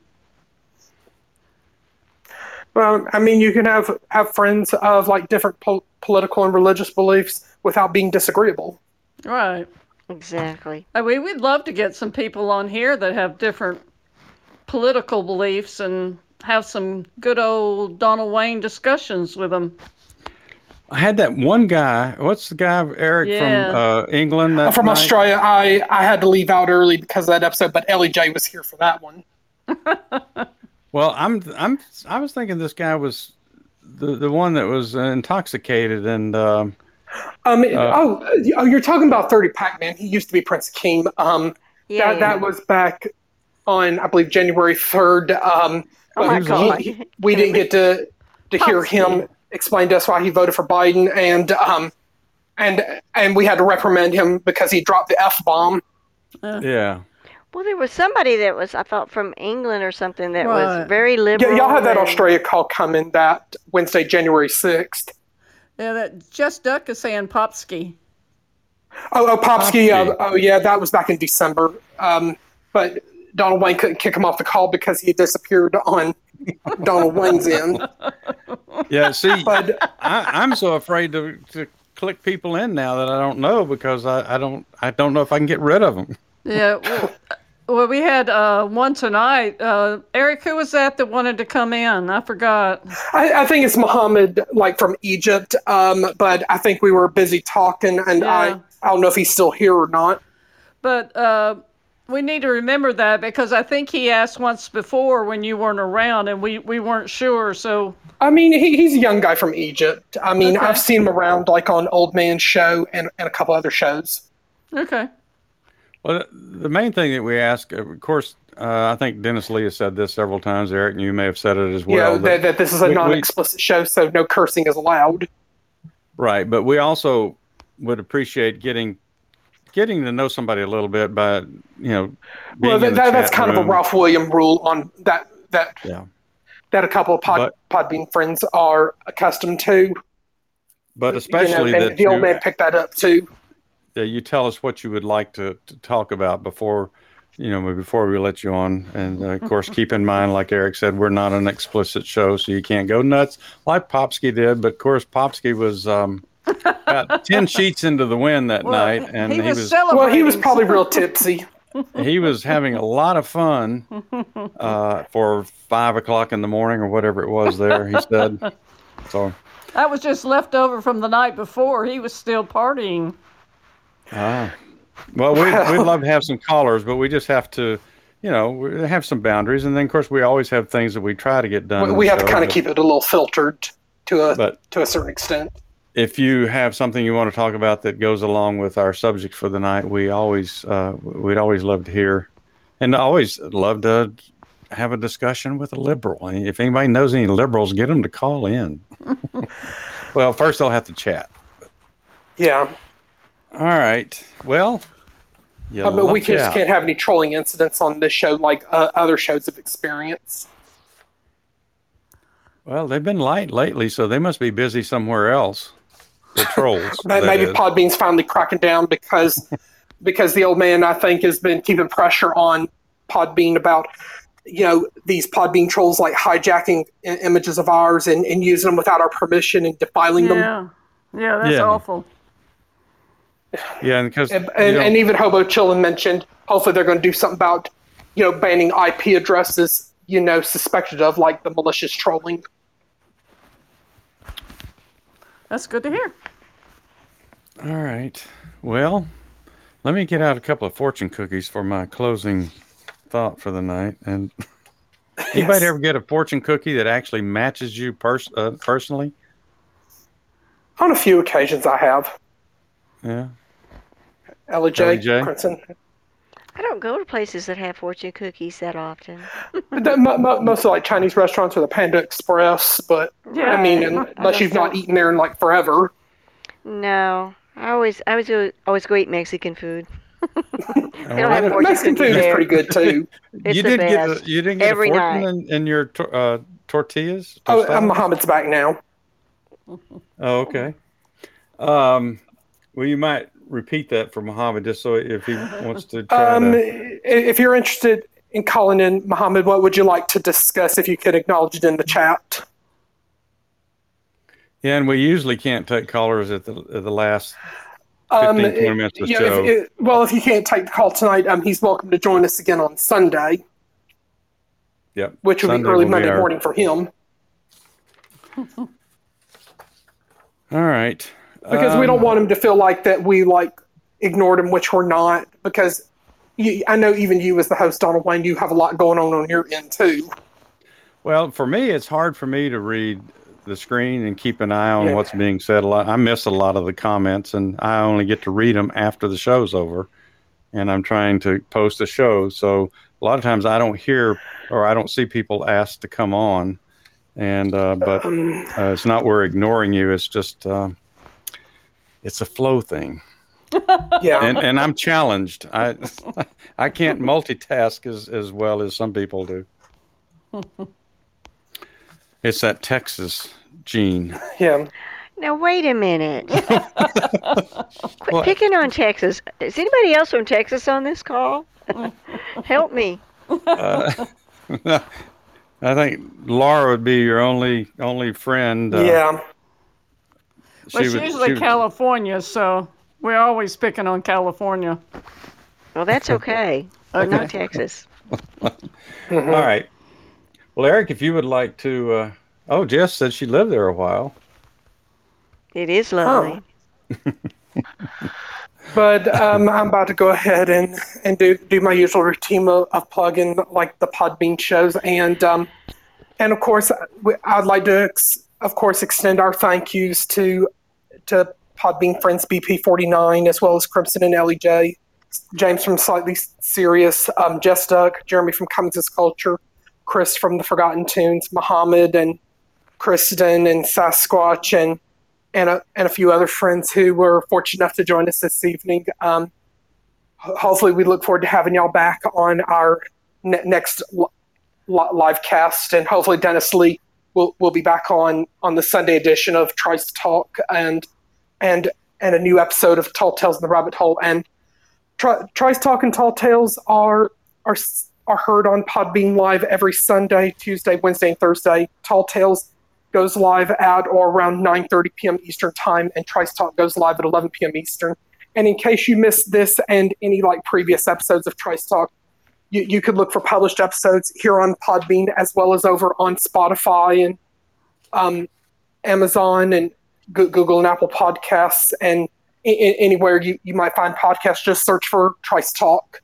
well, I mean, you can have have friends of like different po- political and religious beliefs without being disagreeable. Right. Exactly. I mean, we'd love to get some people on here that have different political beliefs and have some good old Donald Wayne discussions with them. I had that one guy. What's the guy Eric Yeah. from uh, England? That From night? Australia, I I had to leave out early because of that episode, but Ellie Jay was here for that one. Well, I'm I'm I was thinking this guy was the the one that was intoxicated and um, Um, Uh, oh, oh, you're talking about Thirty Pac Man. He used to be Prince Akeem. Um, Yeah. that, that was back on, I believe, January third. Um, Oh my God. he- we didn't get to to hear him explain to us why he voted for Biden, and um, and and we had to reprimand him because he dropped the f bomb. yeah. Well, there was somebody that was, I thought, from England or something that Right. was very liberal. Yeah, liberal. y'all had that and- Australia call coming that Wednesday, January sixth. Yeah, that Jess Duck is saying Popsky. Oh, oh, Popsky. Uh, oh, yeah, that was back in December. Um, but Donald Wayne couldn't kick him off the call because he disappeared on Donald Wayne's end. Yeah, see, But I, I'm so afraid to, to click people in now that I don't know because I, I don't I don't know if I can get rid of them. Yeah. Well, well we had uh, one tonight. Uh, Eric, who was that that wanted to come in? I forgot. I, I think it's Muhammad, like from Egypt. Um, but I think we were busy talking, and Yeah. I I don't know if he's still here or not. But uh, we need to remember that because I think he asked once before when you weren't around and we, we weren't sure. So, I mean, he, he's a young guy from Egypt. I mean, Okay. I've seen him around like on Old Man's Show and, and a couple other shows. okay. Well, the main thing that we ask, of course, uh, I think Dennis Lee has said this several times. Eric, and you may have said it as well. know, that- that, that this is a we- we- non-explicit show, so no cursing is allowed. Right, but we also would appreciate getting getting to know somebody a little bit by you know. being Well, in that, the that, that's chat kind of a room. Ralph William rule on that that Yeah, that a couple of pod, Podbean friends are accustomed to. but You especially know, that the old you, man picked that up too. Yeah, you tell us what you would like to, to talk about before you know, before we let you on. And uh, of course, keep in mind, like Eric said, we're not an explicit show, so you can't go nuts like Popsky did. But of course, Popsky was um, about 10 sheets into the wind that Well, night. And he, he was, was. Well, he was probably real tipsy. he was having a lot of fun uh, for five o'clock in the morning or whatever it was there, he said. So, That was just left over from the night before. He was still partying. ah. well, we, we'd love to have some callers, but we just have to, you know, we have some boundaries. And then, of course, we always have things that we try to get done. We, we the have to show, kind of keep it a little filtered to a But to a certain extent. If you have something you want to talk about that goes along with our subject for the night, we always uh, we'd always love to hear, and always love to have a discussion with a liberal. If anybody knows any liberals, get them to call in. well, first they'll have to chat. Yeah, All right. Well, I mean, we just out. can't have any trolling incidents on this show like uh, other shows have experienced. Well, they've been light lately, so they must be busy somewhere else. The trolls. Maybe is. Podbean's finally cracking down because because the old man I think has been keeping pressure on Podbean about you know these Podbean trolls like hijacking I- images of ours and, and using them without our permission and defiling them. Yeah. Yeah, that's Yeah. awful. yeah, and because And, and, and even Hobo Chillin mentioned hopefully they're going to do something about you know banning IP addresses you know suspected of like the malicious trolling. That's good to hear. All right. Well, let me get out a couple of fortune cookies for my closing thought for the night. And anybody Yes. ever get a fortune cookie that actually matches you pers- uh, personally? On a few occasions I have. Yeah. Ella Ellie Jay. J? Princeton. I don't go to places that have fortune cookies that often. The- mo- mo- most of like Chinese restaurants or the Panda Express, but Yeah. I mean, unless you've not eaten there in like forever. No, I always, I always go, always go eat Mexican food. They don't have yeah. fortune Mexican food is pretty good too. It's you the did get best. a, you didn't get Every a fortune night. in, in your tor- uh, tortillas. oh, Tostadas? uh, Muhammad's back now. Oh, okay. Um, well, you might repeat that for Muhammad just so if he wants to try Um, to. i- if you're interested in calling in, Muhammad, what would you like to discuss? If you could acknowledge it in the chat. Yeah, and we usually can't take callers at the at the last. Um, 15, 20 minutes of yeah, show. if, well, if you can't take the call tonight, um, he's welcome to join us again on Sunday, Yep. which will be early will Monday our- morning for him. All right. because we don't Um, want him to feel like that we like ignored him, which we're not. Because you, I know even you, as the host, Donald Wayne, you have a lot going on on your end too. Well, for me, it's hard for me to read the screen and keep an eye on Yeah. what's being said. A lot, I miss a lot of the comments, and I only get to read them after the show's over. And I'm trying to post a show, so a lot of times I don't hear or I don't see people asked to come on. And uh, but Um, uh, it's not we're ignoring you. It's just uh, it's a flow thing, yeah, and and I'm challenged. I I can't multitask as as well as some people do. It's that Texas gene. yeah. Now wait a minute. Quit What? picking on Texas. Is anybody else from Texas on this call? Help me. Uh, I think Laura would be your only only friend. Uh, yeah. Well, she's would- usually she would- California, so we're always picking on California. Well, that's okay. But Okay. not Texas. All right. Well, Eric, if you would like to. Uh, oh, Jess said she lived there a while. It is lovely. But um, I'm about to go ahead and, and do, do my usual routine of, of plugging like the Podbean shows and um, and of course I'd like to ex- of course extend our thank yous to to Podbean friends BP49 as well as Crimson and LEJ, James from Slightly Serious, um, Jess Duck, Jeremy from Comics is Culture, Chris from the Forgotten Tunes, Muhammad and Kristen and Sasquatch and and a, and a few other friends who were fortunate enough to join us this evening. Um, hopefully, we look forward to having y'all back on our ne- next li- li- live cast, and hopefully Dennis Lee will will be back on on the Sunday edition of to Talk and and and a new episode of Tall Tales in the Rabbit Hole. And Tri- Trice Talk and Tall Tales are are are heard on Podbean Live every Sunday, Tuesday, Wednesday, and Thursday. Tall Tales goes live at or around 9:30 p.m. Eastern Time, and Trice Talk goes live at 11 p.m. Eastern. And in case you missed this and any like previous episodes of Trice Talk, you, you could look for published episodes here on Podbean as well as over on Spotify and um, Amazon and Google and Apple Podcasts and anywhere you, you might find podcasts. Just search for Trice Talk.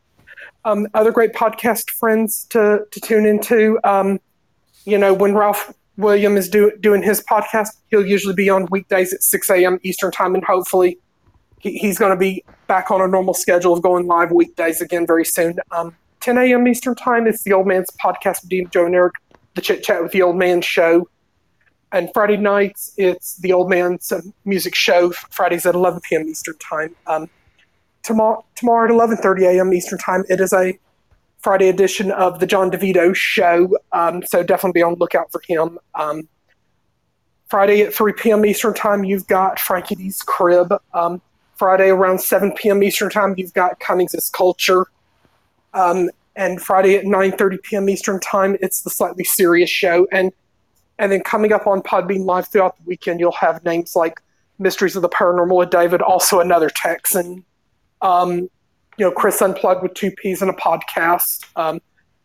Um, other great podcast friends to, to tune into. Um, you know, when Ralph William is do, doing his podcast, he'll usually be on weekdays at 6 a.m. Eastern Time, and hopefully he, he's going to be back on a normal schedule of going live weekdays again very soon. Um, 10 a.m. Eastern Time is the Old Man's podcast with Dean, Joe, and Eric, the Chit Chat with the Old Man show. And Friday nights, it's the Old Man's uh, music show, Fridays at 11 p.m. Eastern Time. Um, tomorrow, tomorrow at 11:30 a.m. Eastern Time, it is a Friday edition of the Jon DiVito Show. Um, so definitely be on the lookout for him. Um, Friday at 3 p.m. Eastern Time, you've got Frankie D's Crib. Um, Friday around 7 p.m. Eastern Time, you've got Cummings' Culture. Um, and Friday at 9:30 p.m. Eastern Time, it's the Slightly Serious Show. And and then coming up on Podbean Live throughout the weekend, you'll have names like Mysteries of the Paranormal with David, also another Texan. Um, you know, Chris Unplugged with two P's and a podcast. Um,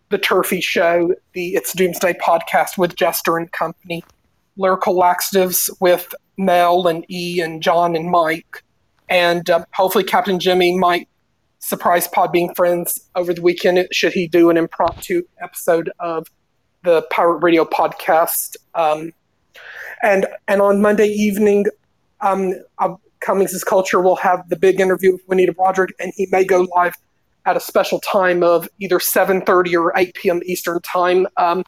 the Turfy Show, the It's Doomsday podcast with Jester and Company. Lyrical Laxatives with Mel and E and John and Mike. And um, hopefully Captain Jimmy might surprise Podbean friends over the weekend should he do an impromptu episode of the Pirate Radio podcast. Um, and and on Monday evening, um, uh, Cummings' Culture will have the big interview with Juanita Broaddrick, and he may go live at a special time of either 7.30 or 8 p.m. Eastern Time. Um,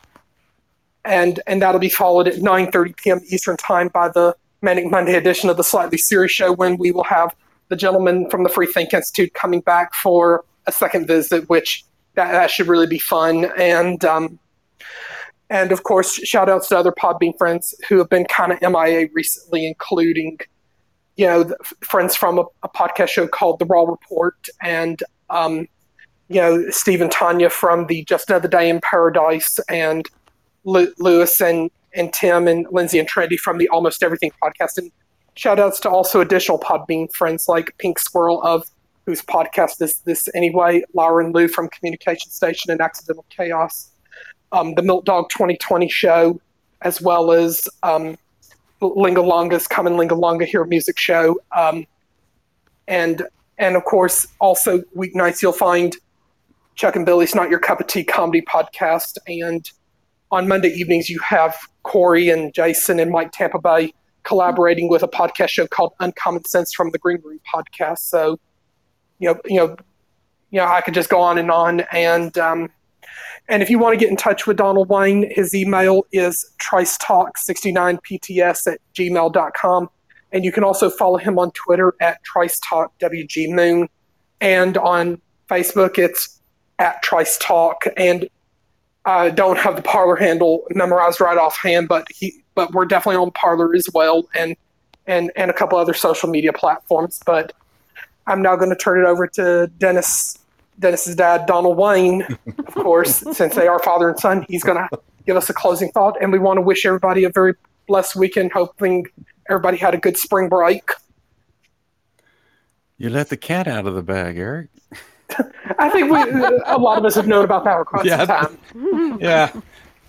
and and that'll be followed at 9.30 p.m. Eastern Time by the Manic Monday edition of the Slightly Serious Show when we will have the gentleman from the Free Think Institute coming back for a second visit, which that, that should really be fun. And um, and of course, shout outs to other Podbean friends who have been kind of MIA recently, including, you know, friends from a, a, podcast show called The Raw Report and, um, you know, Steve and Tanya from the Just Another Day in Paradise and Lewis and, and Tim and Lindsay and Trendy from the Almost Everything podcast. And shout outs to also additional Podbean friends like Pink Squirrel of whose podcast is this anyway, Laura and Lou from Communication Station and Accidental Chaos um, the Milk Dog 2020 show, as well as um, Lingalonga's Common Lingalonga Here music show. Um, and and of course, also weeknights you'll find Chuck and Billy's Not Your Cup of Tea comedy podcast. And on Monday evenings, you have Corey and Jason and Mike Tampa Bay collaborating with a podcast show called Uncommon Sense from the Green Room podcast. So, you know, you know, you know, I could just go on and on. And um, and if you want to get in touch with Donald Wayne, his email is tricetalk69pts at gmail.com. And you can also follow him on Twitter at tricetalkwgmoon. And on Facebook, it's at tricetalk. And I don't have the parlor handle memorized right offhand, but he, but we're definitely on parlor as well, and and and a couple other social media platforms. But I'm now going to turn it over to Dennis Dennis's dad, Donald Wayne, of course, since they are father and son, he's going to give us a closing thought. And we want to wish everybody a very blessed weekend, hoping everybody had a good spring break. You let the cat out of the bag, Eric. I think we, a lot of us have known about that across yeah, time. Yeah.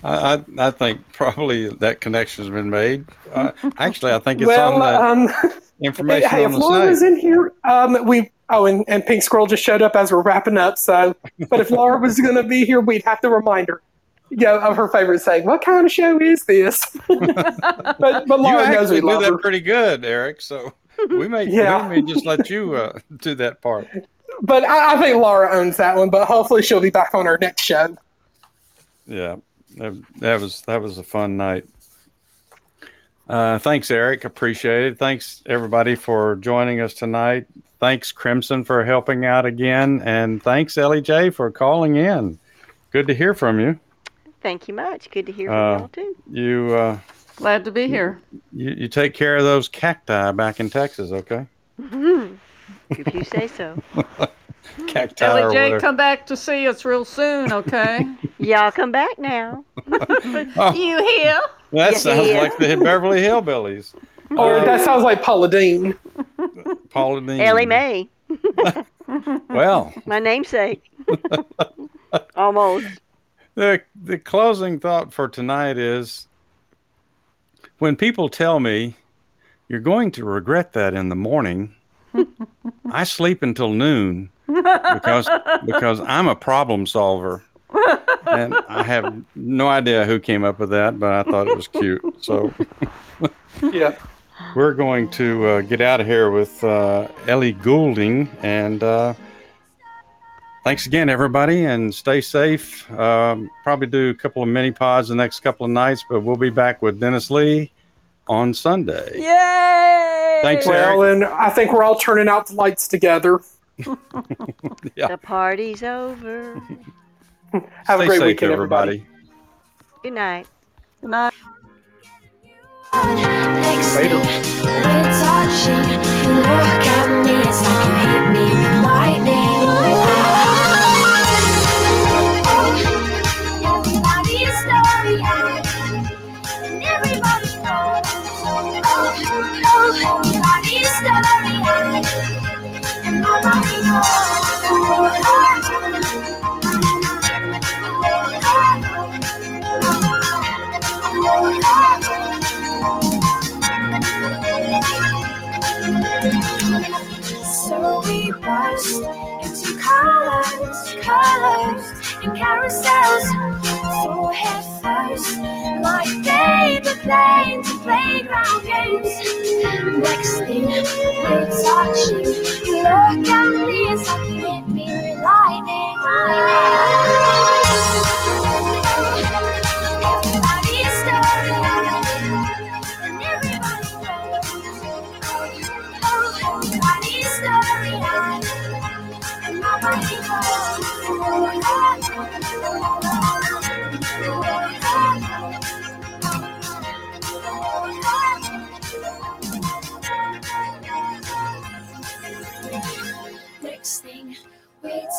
I, I think probably that connection has been made. Uh, actually, I think it's well, on the um, information. Hey, on if Laura was in here, um, we Oh, and, and Pink Squirrel just showed up as we're wrapping up. So, but if Laura was going to be here, we'd have to remind her, you know, of her favorite saying, "What kind of show is this?" but but Laura you knows we love that her. pretty good, Eric. So we may yeah. we may just let you uh, do that part. But I, I think Laura owns that one. But hopefully, she'll be back on our next show. Yeah, that, that was that was a fun night. Uh, thanks, Eric. Appreciate it. Thanks, everybody, for joining us tonight. Thanks, Crimson, for helping out again. And thanks, Ellie Jay, for calling in. Good to hear from you. Thank you much. Good to hear from uh, y'all, too. You, uh, Glad to be here. You, you take care of those cacti back in Texas, okay? Mm-hmm. If you say so. cacti or Ellie Jay, whatever. come back to see us real soon, okay? Y'all come back now. Oh, you here? that sounds Yeah. like the Beverly Hillbillies. Or that sounds like Paula Deen. Paula Deen. Ellie Mae, Well, my namesake. Almost. the the closing thought for tonight is when people tell me you're going to regret that in the morning, I sleep until noon because because I'm a problem solver. And I have no idea who came up with that, but I thought it was cute. So Yeah. we're going to uh, get out of here with uh, Ellie Goulding. And uh, thanks again, everybody, and stay safe. Um, probably do a couple of mini pods the next couple of nights, but we'll be back with Dennis Lee on Sunday. Yay! Thanks, Well, Eric. and I think we're all turning out the lights together. Yeah. The party's over. Have Stay a great safe, weekend, everybody. Good night. Good night. Later. We're So we burst into colors, colors, and carousels. Head first, like paper planes and playground games. Next thing we're touching, you look at me, it's like you hit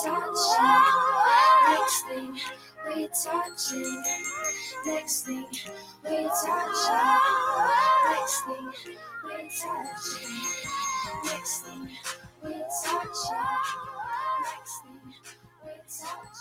touching. Next thing we touching. Next thing we touching. Next thing we touching. Next thing we touch Next thing we touching.